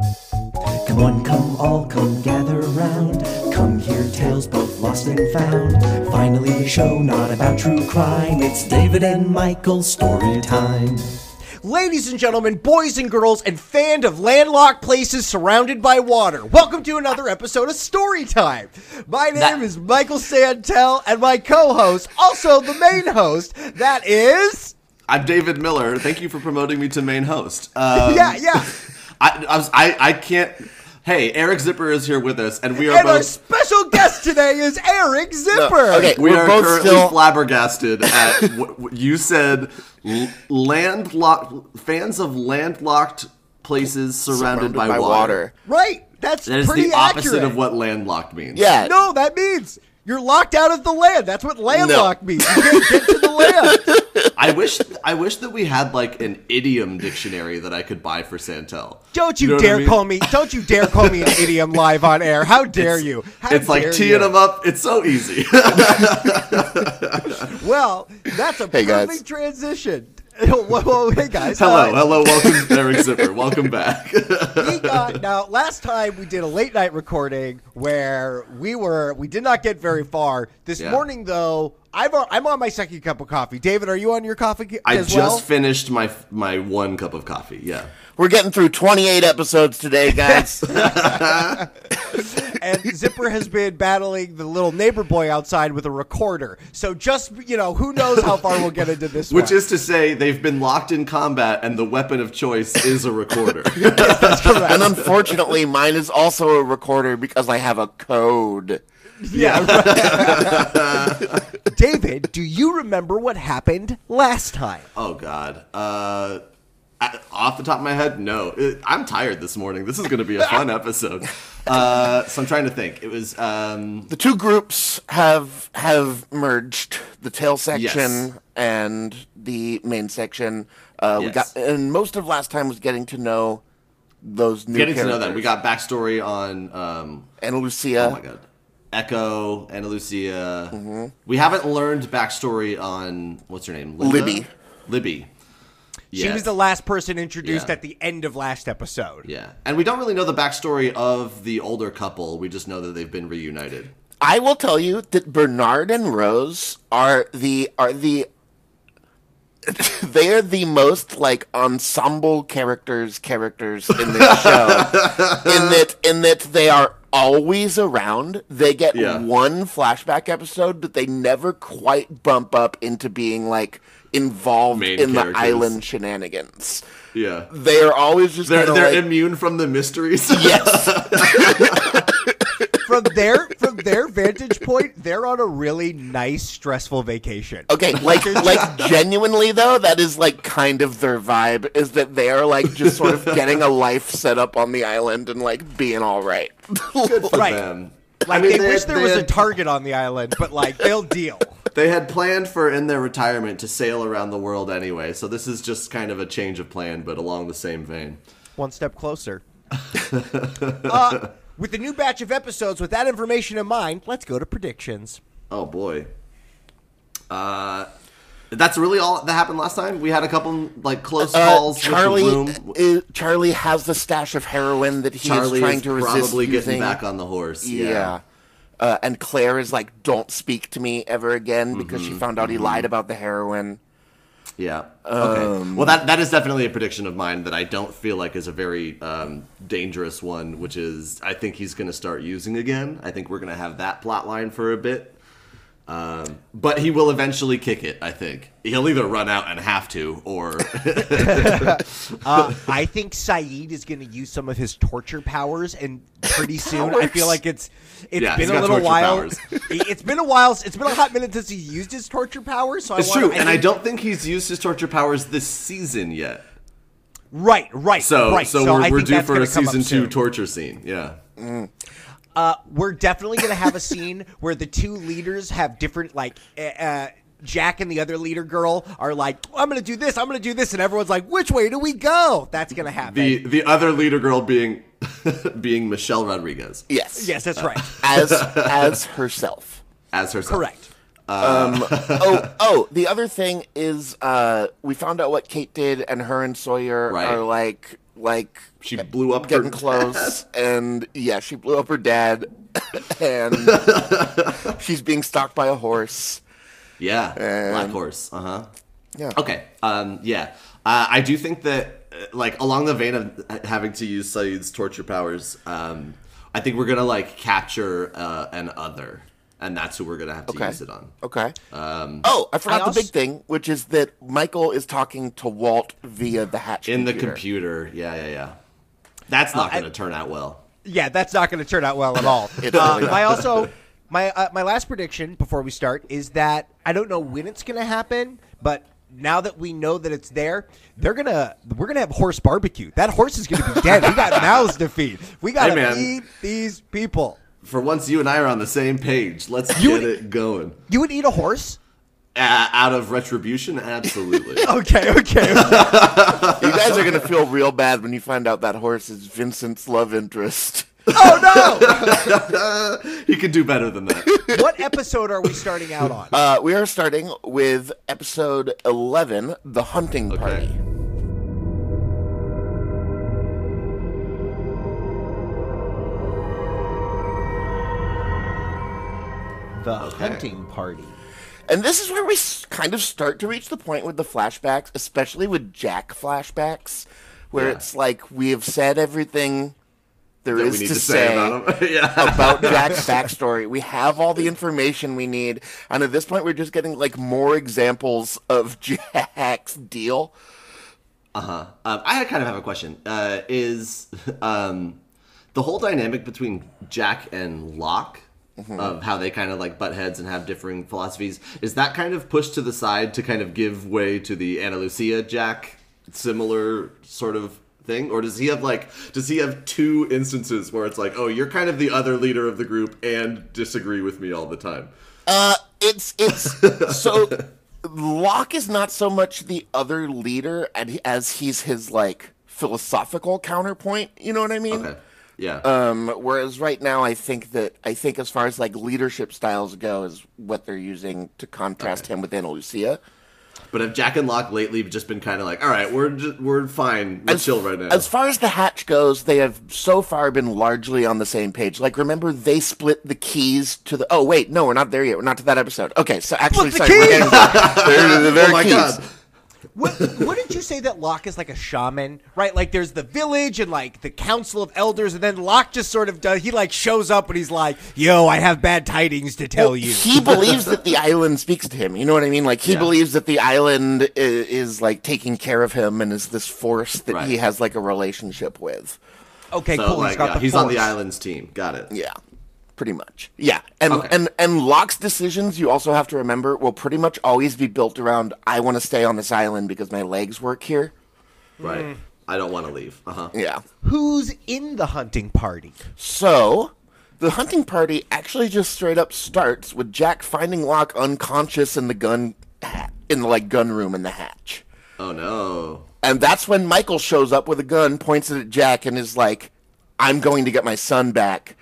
Come on, come all, come gather round. Come hear tales both lost and found. Finally, a show not about true crime. It's David and Michael's story time. Ladies and gentlemen, boys and girls, and fans of landlocked places surrounded by water, welcome to another episode of Storytime. My name That- is Michael Santel, and my co-host, also the main host, that is I'm David Miller. Thank you for promoting me to main host. Um, yeah, yeah, I, I, was, I, I can't. Hey, Eric Zipper is here with us, and we are and our special guest today is Eric Zipper. okay. we we're both currently still- flabbergasted at what what you said. l- Landlocked fans of landlocked places surrounded, by, water. right? That's That is pretty the opposite accurate. of what landlocked means. Yeah. No, that means you're locked out of the land. That's what landlocked means. You can't get to the land. I wish I wish that we had like an idiom dictionary that I could buy for Santel. Don't you, know what I dare mean? call me! Don't you dare call me an idiom live on air! How dare you? How it's like teeing you. them up. It's so easy. Well, that's a Hey, guys. perfect transition. whoa, whoa, hey guys! hello, Uh, hello, welcome, Eric Zipper. Welcome back. we got now. Last time we did a late night recording where we were we did not get very far. This Yeah. morning though, I've uh, I'm on my second cup of coffee. David, are you on your coffee I just well? finished my my one cup of coffee. Yeah. We're getting through 28 episodes today, guys. and Zipper has been battling the little neighbor boy outside with a recorder. So just you know, who knows how far we'll get into this Which one. is to say, they've been locked in combat, and the weapon of choice is a recorder. and unfortunately, mine is also a recorder because I have a code. Yeah. right. David, do you remember what happened last time? oh God. Uh, I- off the top of my head, no. It- I'm tired this morning. This is going to be a fun episode. Uh, so I'm trying to think. It was. Um, The two groups have have merged. The tail section Yes. and the main section. Uh, We got and most of last time was getting to know those new getting to know them. We got backstory on. Um, Ana Lucia. Oh my god. Eko, Ana Lucia. Mm-hmm. We haven't learned backstory on what's her name? Linda? Libby. Libby. She was the last person introduced Yeah. at the end of last episode. Yeah. And we don't really know the backstory of the older couple. We just know that they've been reunited. I will tell you that Bernard and Rose are the are the they are the most like ensemble characters characters in this show. in that in that they are always around. They get Yeah. one flashback episode, but they never quite bump up into being like involved Main in characters. the island shenanigans. Yeah. They are always just They're, they're like, immune from the mysteries. yes. From their from their vantage point, they're on a really nice, stressful vacation. Okay, like like genuinely though, that is like kind of their vibe is that they are like just sort of getting a life set up on the island and like being all right. Right. them. Like I mean, they, wish there was had, a target on the island, but like they'll deal. They had planned for in their retirement to sail around the world anyway, so this is just kind of a change of plan, but along the same vein. One step closer. uh, with the new batch of episodes, with that information in mind, let's go to predictions. Oh boy. Uh, that's really all that happened last time. We had a couple like close Uh, calls Charlie with the is, Charlie has the stash of heroin that he Charlie is trying is to resist probably getting using. back on the horse. yeah. Yeah. Uh, and Claire is like, "Don't speak to me ever again," because Mm-hmm. she found out he lied about the heroin. Yeah. Okay. well, that that is definitely a prediction of mine that I don't feel like is a very um, dangerous one, which is I think he's going to start using again. I think we're going to have that plot line for a bit. Um, but he will eventually kick it. I think he'll either run out and have to, or Uh, I think Sayid is going to use some of his torture powers, and pretty soon I feel like it's it's Yeah, been a little while. it's been a while. It's been a hot minute since he used his torture powers. So it's I wanna, true. and I don't think he's used his torture powers this season yet. Right, right. So, right. so, I we're, we're due for a season two soon. torture scene. Yeah. Uh, we're definitely going to have a scene where the two leaders have different, like, uh, uh, Jack and the other leader girl are like, I'm going to do this, I'm going to do this. And everyone's like, which way do we go? That's going to happen. The the other leader girl being being Michelle Rodriguez Yes, yes, that's right. as as herself. as herself. Correct. oh, oh, the other thing is uh, we found out what Kate did, and her and Sawyer Right. are like like She blew up getting her close, and yeah, she blew up her dad, and she's being stalked by a horse. Yeah, Black And- Horse. Uh huh. Yeah. Okay. Um. Yeah. Uh, I do think that, uh, like, along the vein of having to use Sayid's torture powers, um, I think we're gonna like capture uh, an other, and that's who we're gonna have to Okay. use it on. Okay. Um, Oh, I forgot I the big thing, which is that Michael is talking to Walt via the hatch in the computer. computer. Yeah, yeah, yeah. That's not Uh, gonna turn out well. Yeah, that's not going to turn out well at all. It's uh, really not. my also my uh, my last prediction before we start is that I don't know when it's going to happen, but now that we know that it's there, they're gonna we're gonna have horse barbecue. That horse is going to be dead. We got mouths to feed. We got to man. feed these people. For once, you and I are on the same page. Let's You get would- it going. You would eat a horse? Uh, out of retribution, absolutely. Okay, okay. You guys are gonna feel real bad when you find out that horse is Vincent's love interest. oh no he could do better than that. What episode are we starting out on? Uh, we are starting with episode eleven, the hunting party. the hunting party. And this is where we kind of start to reach the point with the flashbacks, especially with Jack flashbacks, where Yeah. it's like we have said everything there That is to, to, say, say about yeah. about Jack's backstory. We have all the information we need, and at this point, we're just getting like more examples of Jack's deal. Uh huh. Um, I kind of have a question. Uh, is um, the whole dynamic between Jack and Locke of how they kind of like butt heads and have differing philosophies is that kind of pushed to the side to kind of give way to the Ana Lucia Jack similar sort of thing, or does he have like does he have two instances where it's like, oh, you're kind of the other leader of the group and disagree with me all the time? Uh, it's it's so Locke is not so much the other leader and as he's his like philosophical counterpoint. You know what I mean? Okay, yeah. Um, whereas right now, I think that I think as far as like leadership styles go, is what they're using to contrast him with Ana Lucia. but have Jack and Locke lately just been kind of like, all right, we're just, we're fine, we're chill right now. As far as the hatch goes, they have so far been largely on the same page. Like, remember they split the keys to the. Oh wait, no, we're not there yet. We're not to that episode. Okay, so actually, Split the sorry, we're getting there. They're, they're, they're oh my keys. god. What, what did you say that Locke is like a shaman, right? Like there's the village and like the council of elders, and then Locke just sort of does. He like shows up and he's like, "Yo, I have bad tidings to tell you." He believes that the island speaks to him. You know what I mean? Like he Yeah. believes that the island is, is like taking care of him and is this force that Right. he has like a relationship with. Okay, So cool. like, he's got yeah, the he's on the island's team. Got it. Yeah, pretty much. Yeah, and Okay. and and Locke's decisions you also have to remember will pretty much always be built around I want to stay on this island because my legs work here. Right. I don't want to leave. Uh huh. Yeah. Who's in the hunting party? So, the hunting party actually just straight up starts with Jack finding Locke unconscious in the gun ha- in the like gun room in the hatch. Oh no. And that's when Michael shows up with a gun, points it at Jack, and is like, I'm going to get my son back.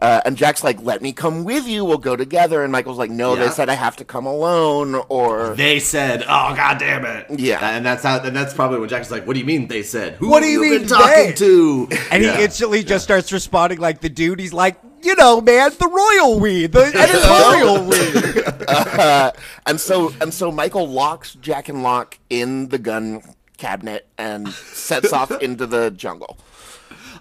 Uh, and Jack's like, let me come with you. We'll go together. And Michael's like, no, they said I have to come alone. Or, They said, "Oh god damn it!" Yeah. and that's how. And that's probably when Jack's like, "What do you mean they said? Who What do have you been mean talking they?" to?" And Yeah. he instantly just starts responding like the dude. He's like, you know, man, the royal weed, the editorial weed. and so, and so Michael locks Jack and Locke in the gun cabinet and sets off into the jungle.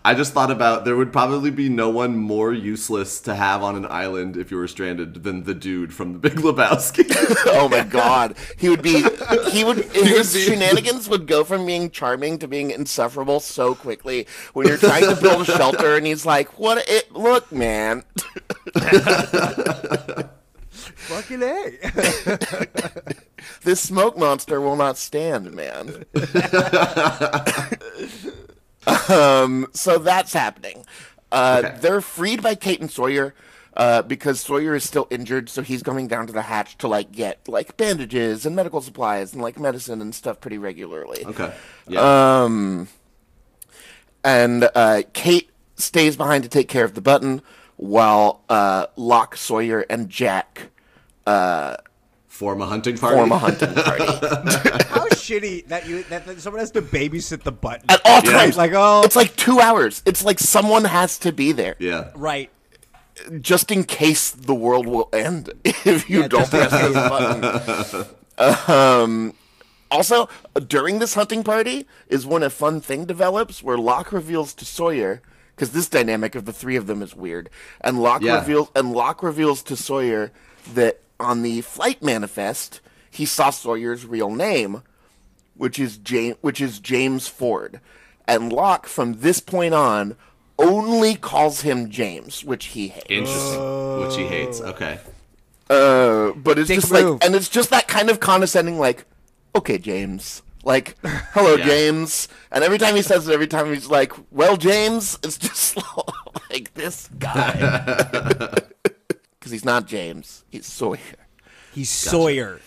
I just thought about there would probably be no one more useless to have on an island if you were stranded than the dude from the Big Lebowski. Oh my god. He would be he would his be- shenanigans would go from being charming to being insufferable so quickly when you're trying to build a shelter and he's like, What it look, man. Fucking a. This smoke monster will not stand, man. Um so that's happening. Uh Okay. they're freed by Kate and Sawyer. Uh, because Sawyer is still injured, so he's going down to the hatch to like get like bandages and medical supplies and like medicine and stuff pretty regularly. okay. Yeah. Um, and uh, Kate stays behind to take care of the button, while uh, Locke, Sawyer, and Jack Form a hunting party. form a hunting party. How shitty that you that, that someone has to babysit the button At all Yeah. times. Like, oh. It's like two hours. It's like someone has to be there. Yeah. Right. just in case the world will end if you Yeah, don't press this button. um, also, during this hunting party is when a fun thing develops where Locke reveals to Sawyer, because this dynamic of the three of them is weird, and Locke Yeah. reveals and Locke reveals to Sawyer that on the flight manifest he saw Sawyer's real name, which is James, which is James Ford, and Locke from this point on only calls him James, which he hates. Interesting. Which he hates. Okay. Uh, but it's Dick just move. like, and it's just that kind of condescending, like, okay, James, like, hello, Yeah. James, and every time he says it, every time he's like, well, James, it's just like this guy, because he's not James, he's Sawyer. He's Sawyer.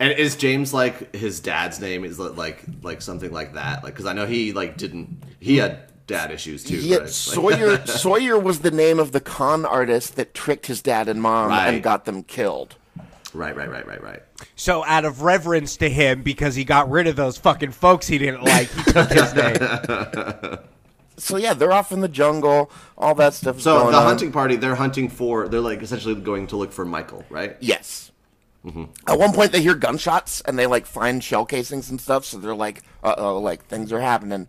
And is James like his dad's name? Is it like like something like that? Like because I know he like didn't. He had dad issues too. Yeah, right? Like- Sawyer. Sawyer was the name of the con artist that tricked his dad and mom and got them killed. right, right, right, right, right. So out of reverence to him, because he got rid of those fucking folks he didn't like, he took his name. So yeah, they're off in the jungle. All that stuff So going the on. hunting party, they're hunting for. They're like essentially going to look for Michael, right? Yes. At one point, they hear gunshots and they like find shell casings and stuff. So they're like, "Uh oh, like things are happening."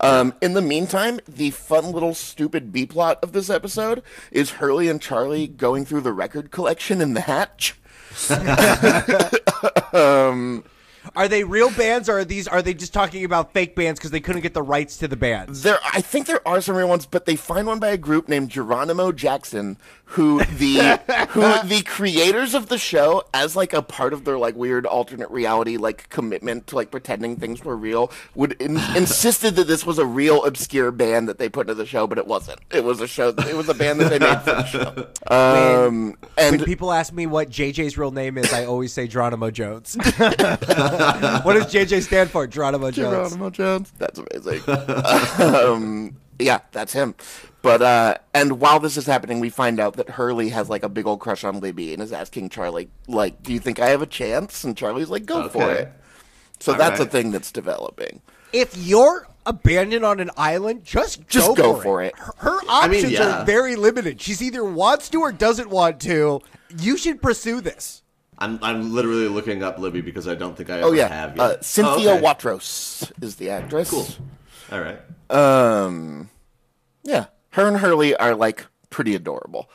Um, in the meantime, the fun little stupid B plot of this episode is Hurley and Charlie going through the record collection in the hatch. um, Are they real bands, or are these? Are they just talking about fake bands because they couldn't get the rights to the bands? There, I think there are some real ones, but they find one by a group named Geronimo Jackson, who the who the creators of the show, as like a part of their like weird alternate reality like commitment to like pretending things were real, would in, insisted that this was a real obscure band that they put into the show, but it wasn't. It was a show. It was a band that they made for the show. Um, When and people ask me what JJ's real name is, I always say Geronimo Jones. what does JJ stand for? Geronimo Jones. Geronimo Jones. That's amazing. um, yeah, that's him. But uh, and while this is happening, we find out that Hurley has like a big old crush on Libby and is asking Charlie, like, "Do you think I have a chance?" And Charlie's like, "Go for it." So All that's a thing that's developing. If you're abandoned on an island, just Just go, go for, for it. it. Her, her mean, options yeah. are very limited. She's either wants to or doesn't want to. You should pursue this. I'm I'm literally looking up Libby because I don't think I ever Oh yeah, have uh. Cynthia oh, okay. Watros is the actress. Cool. All right. Um, yeah, her and Hurley are like pretty adorable,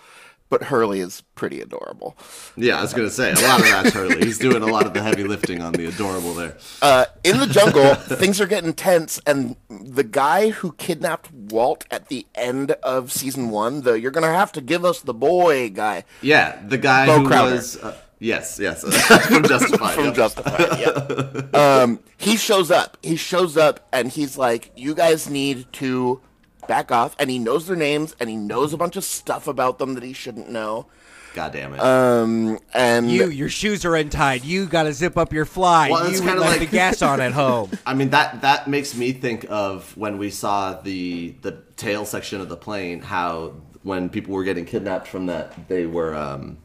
but Hurley is pretty adorable. Yeah, I was gonna say a lot of that's Hurley. He's doing a lot of the heavy lifting on the adorable there. Uh, in the jungle, things are getting tense, and the guy who kidnapped Walt at the end of season one, the "you're gonna have to give us the boy" guy Yeah, the guy Bo who Crowder. was uh, yes, yes, from Justified. from yep. Justified, yeah. um, he shows up. He shows up, and he's like, "You guys need to back off." And he knows their names, and he knows a bunch of stuff about them that he shouldn't know. God damn it. Um, and You, your shoes are untied. You got to zip up your fly. Well, you kinda left like- the gas on at home. I mean that that makes me think of when we saw the the tail section of the plane. How when people were getting kidnapped from that, they were um,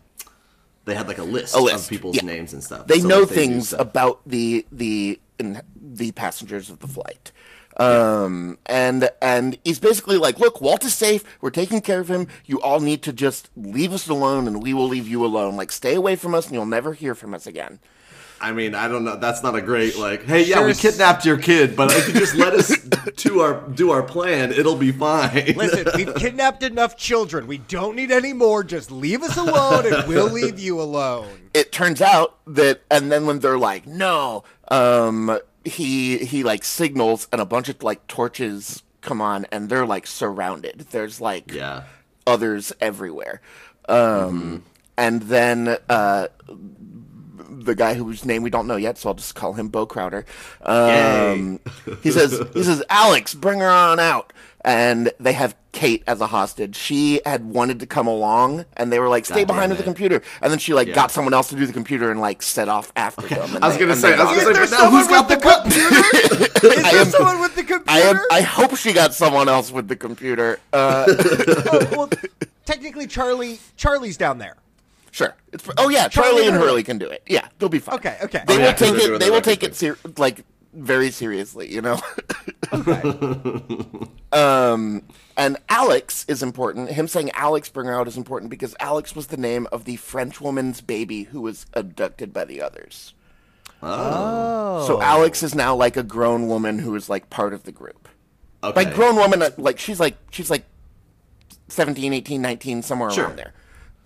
they had like a list, A list, of people's yeah. names and stuff. they So, know like, knew things about the the in, the passengers of the flight. Um and and he's basically like, look, Walt is safe. We're taking care of him. You all need to just leave us alone, and we will leave you alone. Like, stay away from us, and you'll never hear from us again. I mean, I don't know. That's not a great like. Hey, yeah, Sure we kidnapped your kid, but if you just let us do our do our plan, it'll be fine. Listen, we've kidnapped enough children. We don't need any more. Just leave us alone, and we'll leave you alone. It turns out that, and then when they're like, no, um, he he like signals, and a bunch of like torches come on, and they're like surrounded. There's like yeah. others everywhere. Um, And then uh, the guy whose name we don't know yet, so I'll just call him Bo Crowder. Um, he says, "He says, Alex, bring her on out." And they have Kate as a hostage. She had wanted to come along, and they were like, "Stay God behind damn with the computer." And then she like Yeah. got someone else to do the computer and like set off after them. and I was they- gonna say, they I was got- gonna Is say, there but now who's someone got the with the computer? Is I there am- someone with the computer? I am. I hope she got someone else with the computer. Uh, oh, well, technically, Charlie. Charlie's down there. Sure. It's oh yeah, Charlie Charlie, and and Hurley. Hurley can do it. Yeah, they'll be fine. Okay, okay. They Oh, will yeah, 'cause take it. They will record take it ser- like very seriously, you know. um, and Alex is important. Him saying Alex bring her out is important because Alex was the name of the French woman's baby who was abducted by the others. Oh. So Alex is now like a grown woman who is like part of the group. Okay. By grown woman, uh, like she's like she's like 17, 18, 19, somewhere Sure. around there.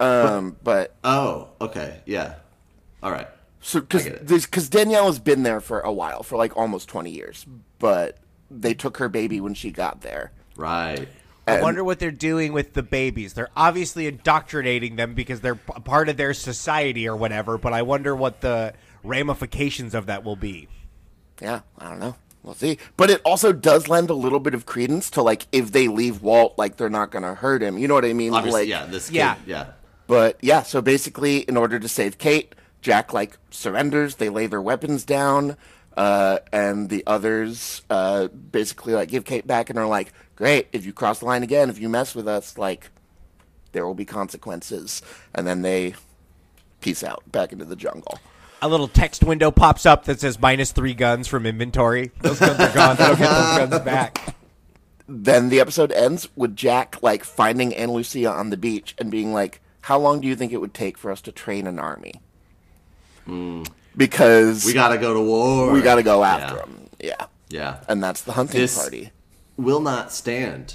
Um, but Oh, okay. Yeah. All right. so because I get it. because Danielle has been there for a while, for like almost twenty years, but they took her baby when she got there. Right. I wonder what they're doing with the babies. They're obviously indoctrinating them because they're p- part of their society or whatever, but I wonder what the ramifications of that will be. Yeah, I don't know. We'll see. But it also does lend a little bit of credence to like if they leave Walt, like they're not gonna hurt him. You know what I mean? Obviously, like, yeah. This kid, Yeah. yeah. But yeah, so basically, in order to save Kate, Jack like surrenders. They lay their weapons down, uh, and the others uh, basically like give Kate back and are like, "Great, if you cross the line again, if you mess with us, like there will be consequences." And then they peace out back into the jungle. A little text window pops up that says minus three guns from inventory. Those guns are gone. They don't get those guns back. Then the episode ends with Jack like finding Ana Lucia on the beach and being like, "How long do you think it would take for us to train an army?" Because We gotta go to war. we got to go after Yeah. them. Yeah. Yeah. and that's the hunting This- party. Will not stand.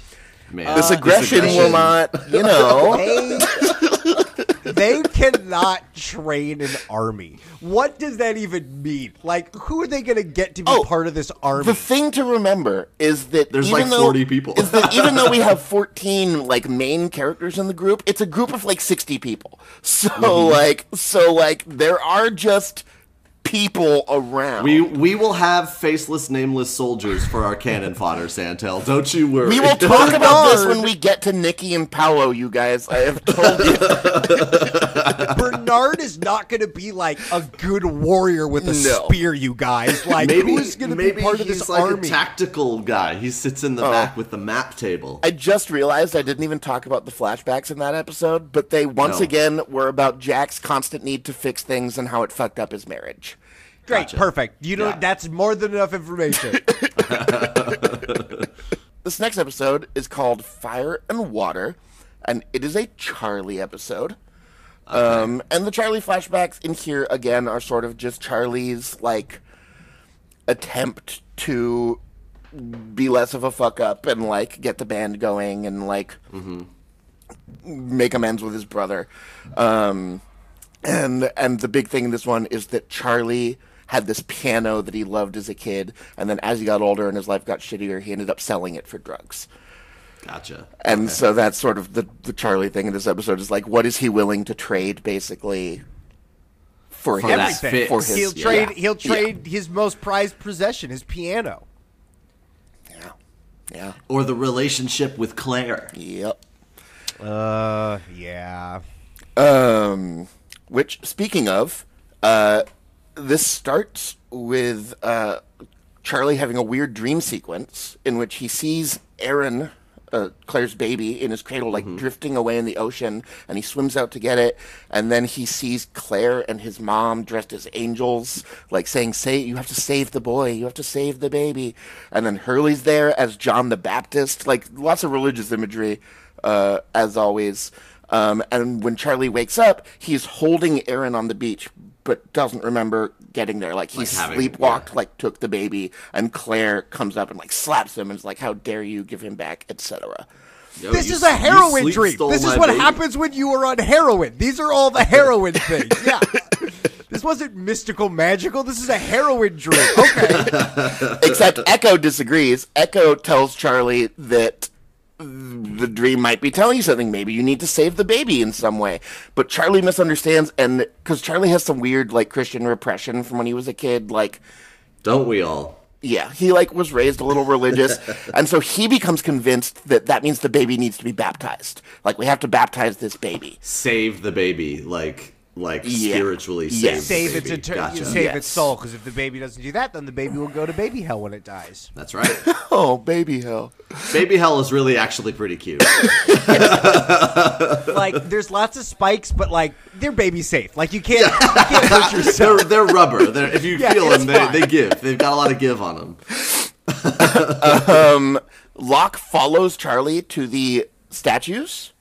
Man. This uh, aggression will not, you know. They, they cannot train an army. What does that even mean? Like, who are they going to get to be Oh, part of this army? the thing to remember is that There's like though- 40 people. is that even though we have 14 like main characters in the group, it's a group of like 60 people. So Mm-hmm. like, so like, there are just people around. We we will have faceless, nameless soldiers for our cannon fodder, Santel. Don't you worry. We will talk about this when we get to Nikki and Paolo, you guys. I have told you. Bernard is not going to be like a good warrior with a No. spear, you guys. Like, maybe who's going to be part of this like army? a tactical guy. He sits in the oh. back with the map table. I just realized I didn't even talk about the flashbacks in that episode, but they once No. again were about Jack's constant need to fix things and how it fucked up his marriage. Great, Gotcha. perfect. You know, Yeah. that's more than enough information. This next episode is called Fire and Water, and it is a Charlie episode. Um, and the Charlie flashbacks in here again are sort of just Charlie's like attempt to be less of a fuck up and like get the band going and like make amends with his brother. Um, and and the big thing in this one is that Charlie had this piano that he loved as a kid, and then as he got older and his life got shittier, he ended up selling it for drugs. Gotcha. And so that's sort of the the Charlie thing in this episode is like, what is he willing to trade basically for, For his Everything. for his he'll trade. yeah, He'll trade his most prized possession, his piano. Yeah, yeah, Or the relationship with Claire. yep. Uh, yeah. Um, which speaking of, uh, this starts with uh, Charlie having a weird dream sequence in which he sees Aaron, uh, Claire's baby, in his cradle, like drifting away in the ocean, and he swims out to get it, and then he sees Claire and his mom dressed as angels, like saying, "Say, you have to save the boy, you have to save the baby," and then Hurley's there as John the Baptist, like lots of religious imagery, uh, as always. Um, and when Charlie wakes up, he's holding Aaron on the beach, but doesn't remember getting there. Like he Like having- sleepwalked, yeah. like took the baby, and Claire comes up and like slaps him and is like, "How dare you give him back?" etc. Yo, This you is a heroin dream. This is what baby. happens when you are on heroin. These are all the heroin things. Yeah. This wasn't mystical magical. This is a heroin dream. Okay. Except Eko disagrees. Eko tells Charlie that the dream might be telling you something. Maybe you need to save the baby in some way. But Charlie misunderstands, and because Charlie has some weird like Christian repression from when he was a kid, like Don't we all? Yeah, he like was raised a little religious, and so he becomes convinced that that means the baby needs to be baptized. Like we have to baptize this baby. Save the baby. Like like Yeah. spiritually Yes. save, the Save its baby. inter- Gotcha. save Yes. its soul because if the baby doesn't do that, then the baby will go to baby hell when it dies. That's right. Oh, baby hell. Baby Hell is really actually pretty cute. like there's lots of spikes, but like they're baby safe. Like you can't you can't hurt yourself. they're they're rubber. They're, if you Yeah, feel them, they, fine. they give. They've got a lot of give on them. Locke follows Charlie to the statues,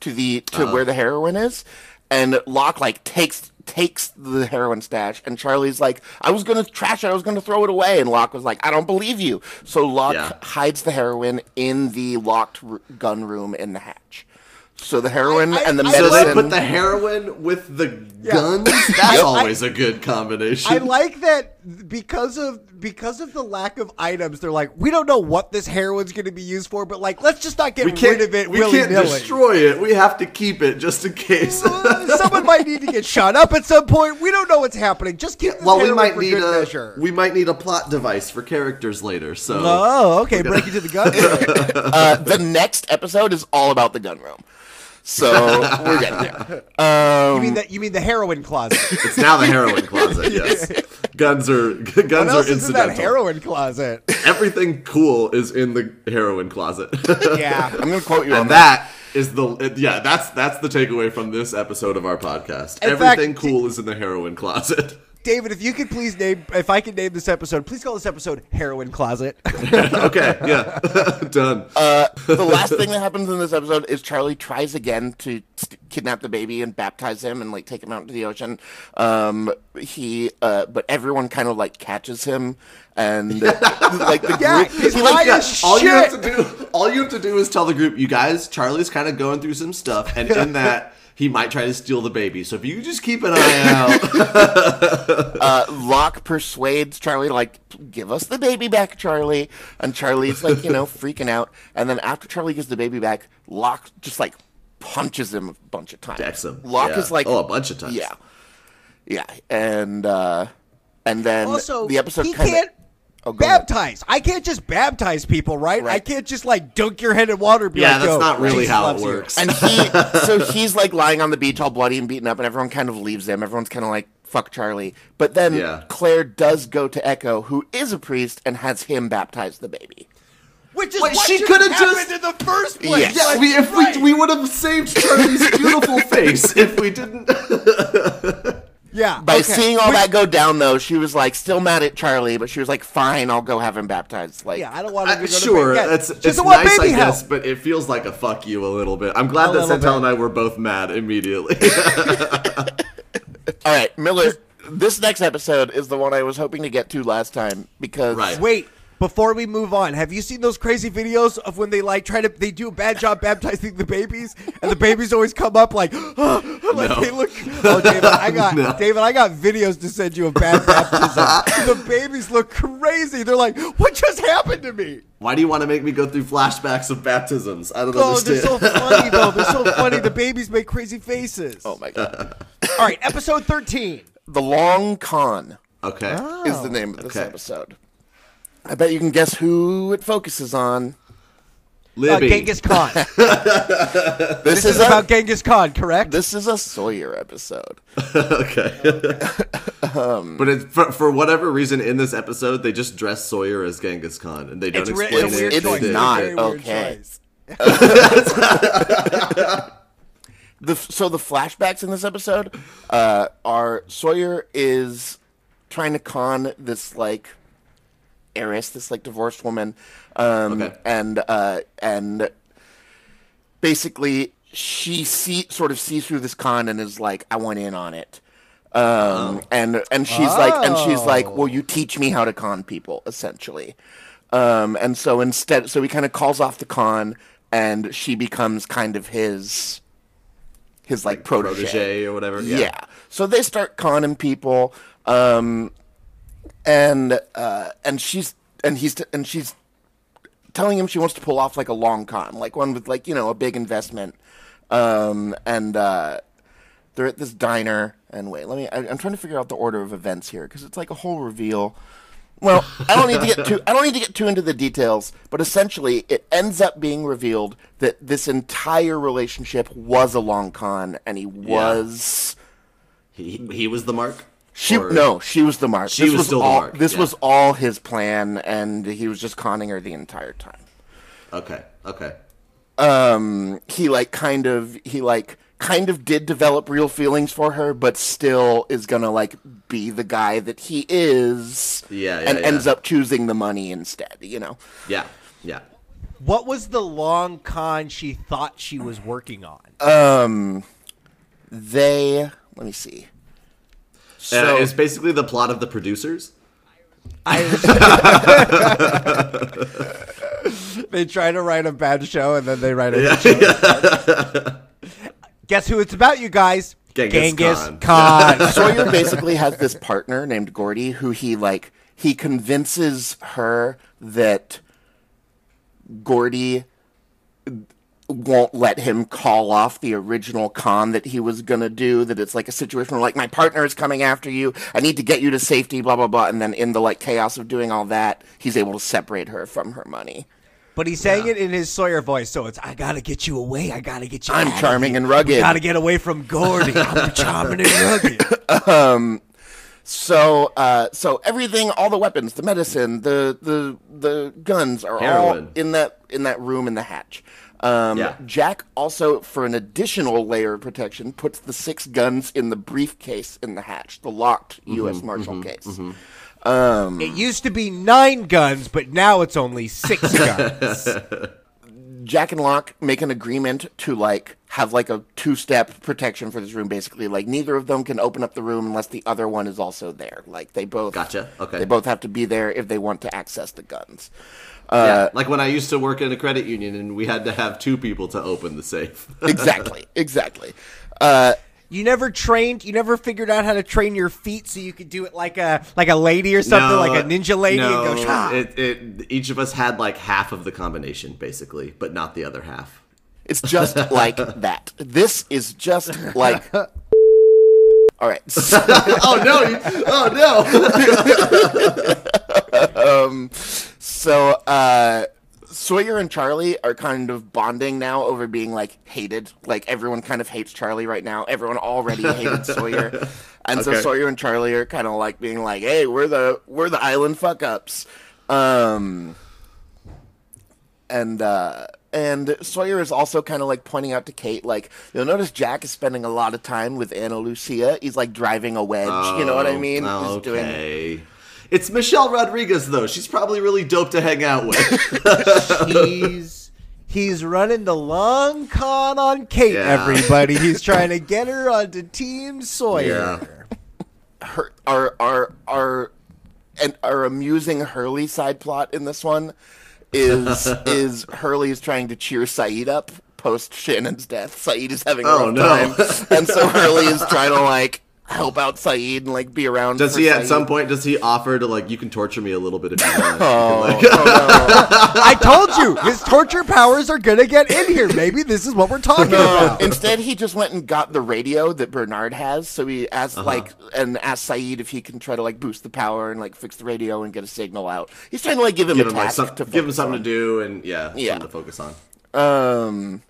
to the to Uh-huh. where the heroin is, and Locke like takes takes the heroin stash, and Charlie's like, "I was gonna trash it. I was gonna throw it away," and Locke was like, "I don't believe you." So Locke Yeah. hides the heroin in the locked r- gun room in the hatch. So the heroin I- I- and the I So medicine. they put the heroin with the guns. That's Yep. always a good combination. I like that because of because of the lack of items. They're like, we don't know what this heroin's going to be used for, but like, let's just not get we can't. rid of it. we can't nilly. destroy it. We have to keep it just in case. Someone might need to get shot up at some point. We don't know what's happening. Just keep this well, we might need a measure. we might need a plot device for characters later. So oh, okay. Break into the gun. room. uh, the next episode is all about the gun room. So we're getting there. you mean um, that? You mean the heroin closet? it's now the heroin closet. Yes, guns are guns What are else is in that incidental. heroin closet? Everything cool is in the heroin closet. Yeah. I'm gonna quote you on that. that is the yeah that's that's the takeaway from this episode of our podcast. In Everything fact, cool is in the heroin closet. David, if you could please name, if I could name this episode, please call this episode "Heroin Closet." okay, yeah, done. Uh, the last thing that happens in this episode is Charlie tries again to st- kidnap the baby and baptize him and like take him out into the ocean. Um, he, uh, but everyone kind of like catches him and like the Yeah, group. he's he, like, high Yeah, as all you have to do, all you have to do is tell the group, you guys, Charlie's kind of going through some stuff, and in that he might try to steal the baby. So if you just keep an eye out, uh, Locke persuades Charlie to like give us the baby back, Charlie, and Charlie's like you know freaking out. And then after Charlie gives the baby back, Locke just like punches him a bunch of times. Decks him. Locke Yeah. is like Oh, a bunch of times. Yeah, yeah, and uh, and then also, the episode he kinda, can't Oh, go ahead. baptize. I can't just baptize people, right? I can't just like dunk your head in water. And be yeah, like, that's not really Jesus how it works. And he, so he's like lying on the beach, all bloody and beaten up, and everyone kind of leaves him. Everyone's kind of like, "Fuck Charlie." But then Yeah. Claire does go to Eko, who is a priest, and has him baptize the baby. Which is Wait, what she should coulda happened just- in the first place. Yes. yeah, Like, we, if right. we we would have saved Charlie's beautiful face if we didn't. yeah. By okay. seeing all Which- that go down, though, she was like still mad at Charlie, but she was like, "Fine, I'll go have him baptized." Like, yeah, I don't want him to go sure, to baby. Yeah, that's she it's doesn't nice, I baby hell. guess, but it feels like a fuck you a little bit. I'm glad A that little Santel and I were both mad immediately. all right, Miller. This next episode is the one I was hoping to get to last time because Right. Wait, before we move on, have you seen those crazy videos of when they like try to they do a bad job baptizing the babies, and the babies always come up like, like No. they look. Oh, David, I got No. David, I got videos to send you of bad baptism. the babies look crazy. They're like, what just happened to me? Why do you want to make me go through flashbacks of baptisms? I don't Oh, they're understand. so funny though. They're so funny. The babies make crazy faces. Oh my god, All right, episode thirteen. the long con okay. is the name of this okay. episode. I bet you can guess who it focuses on. Uh, Genghis Khan. This, This is, is a, about Genghis Khan, correct? this is a Sawyer episode. okay. but it's, for, for whatever reason in this episode, they just dress Sawyer as Genghis Khan, and they don't It's, re- explain it's it. weird It's choice. Not. Very okay. the so the flashbacks in this episode uh, are Sawyer is trying to con this like heiress, this like divorced woman, um, Okay. and uh, and basically she see sort of sees through this con and is like, I want in on it. Um, and and she's like, and she's like, Oh. well, you teach me how to con people, essentially. Um, and so instead, so he kind of calls off the con, and she becomes kind of his, his like, protege. protege or whatever. Yeah. Yeah. So they start conning people, um, and uh, and she's and he's and she's telling him she wants to pull off like a long con, like one with like you know a big investment, um, and uh, they're at this diner. And wait, let me. I, I'm trying to figure out the order of events here because it's like a whole reveal. Well, I don't need to get too. I don't need to get too into the details, but essentially, it ends up being revealed that this entire relationship was a long con, and he was He, he was the mark. She Or- no, she was the mark. She this was still the all, mark, This yeah. was all his plan, and he was just conning her the entire time. Okay. Okay. Um, he like kind of he like kind of did develop real feelings for her, but still is gonna like be the guy that he is. Yeah, yeah, and yeah. ends up choosing the money instead. You know. Yeah. Yeah. What was the long con she thought she was working on? Um, they let me see. Uh, So it's basically the plot of the producers. I they try to write a bad show and then they write a good show. Guess who it's about, you guys? Genghis Khan. Khan. Sawyer basically has this partner named Gordy who he like he convinces her that Gordy won't let him call off the original con that he was gonna do. That it's like a situation where like my partner is coming after you. I need to get you to safety. Blah blah blah. And then in the like chaos of doing all that, he's able to separate her from her money. But he's saying it in his Sawyer voice, so it's I gotta get you away. I gotta get you. I'm out of charming here. and rugged. We gotta get away from Gordy. I'm charming and rugged. Um, So, uh, so everything, all the weapons, the medicine, the the the guns are all in that in that room in the hatch. Um, Yeah. Jack also, for an additional layer of protection, puts the six guns in the briefcase in the hatch, the locked Mm-hmm, U.S. Marshal case. It used to be nine guns, but now it's only six guns. Jack and Locke make an agreement to like have like a two-step protection for this room. Basically, like neither of them can open up the room unless the other one is also there. Like they both Gotcha, okay. They both have to be there if they want to access the guns. Yeah. Like when I used to work in a credit union and we had to have two people to open the safe. exactly, exactly. Uh, You never trained. You never figured out how to train your feet so you could do it like a like a lady or something, like a ninja lady, no, and go. Shah. It, it, each of us had like half of the combination, basically, but not the other half. it's just like that. This is just like. All right. Oh no! You, oh no! um, so uh, Sawyer and Charlie are kind of bonding now over being like hated. Like everyone kind of hates Charlie right now. Everyone already hated Sawyer, and so Sawyer and Charlie are kind of like being like, "Hey, we're the we're the island fuck ups." Um, and uh, and Sawyer is also kind of like pointing out to Kate, like you'll notice Jack is spending a lot of time with Ana Lucia. He's like driving a wedge. you know what I oh, mean? Oh, He's doing- okay. It's Michelle Rodriguez though. She's probably really dope to hang out with. he's he's running the long con on Kate. Yeah. Everybody, he's trying to get her onto Team Sawyer. her our our our and our amusing Hurley side plot in this one is is Hurley is trying to cheer Sayid up post Shannon's death. Sayid is having a Oh, rough no. time, and so Hurley is trying to like help out Sayid and like be around. Does for he at Sayid. some point? Does he offer to like you can torture me a little bit if you want? Oh, You can, like- I told you his torture powers are gonna get in here. Maybe this is what we're talking No, about. instead he just went and got the radio that Bernard has. So he asked Uh-huh. like and asked Sayid if he can try to like boost the power and like fix the radio and get a signal out. He's trying to like give him give a him like task some, to give him something on. to do and yeah, Yeah. something to focus on. Um,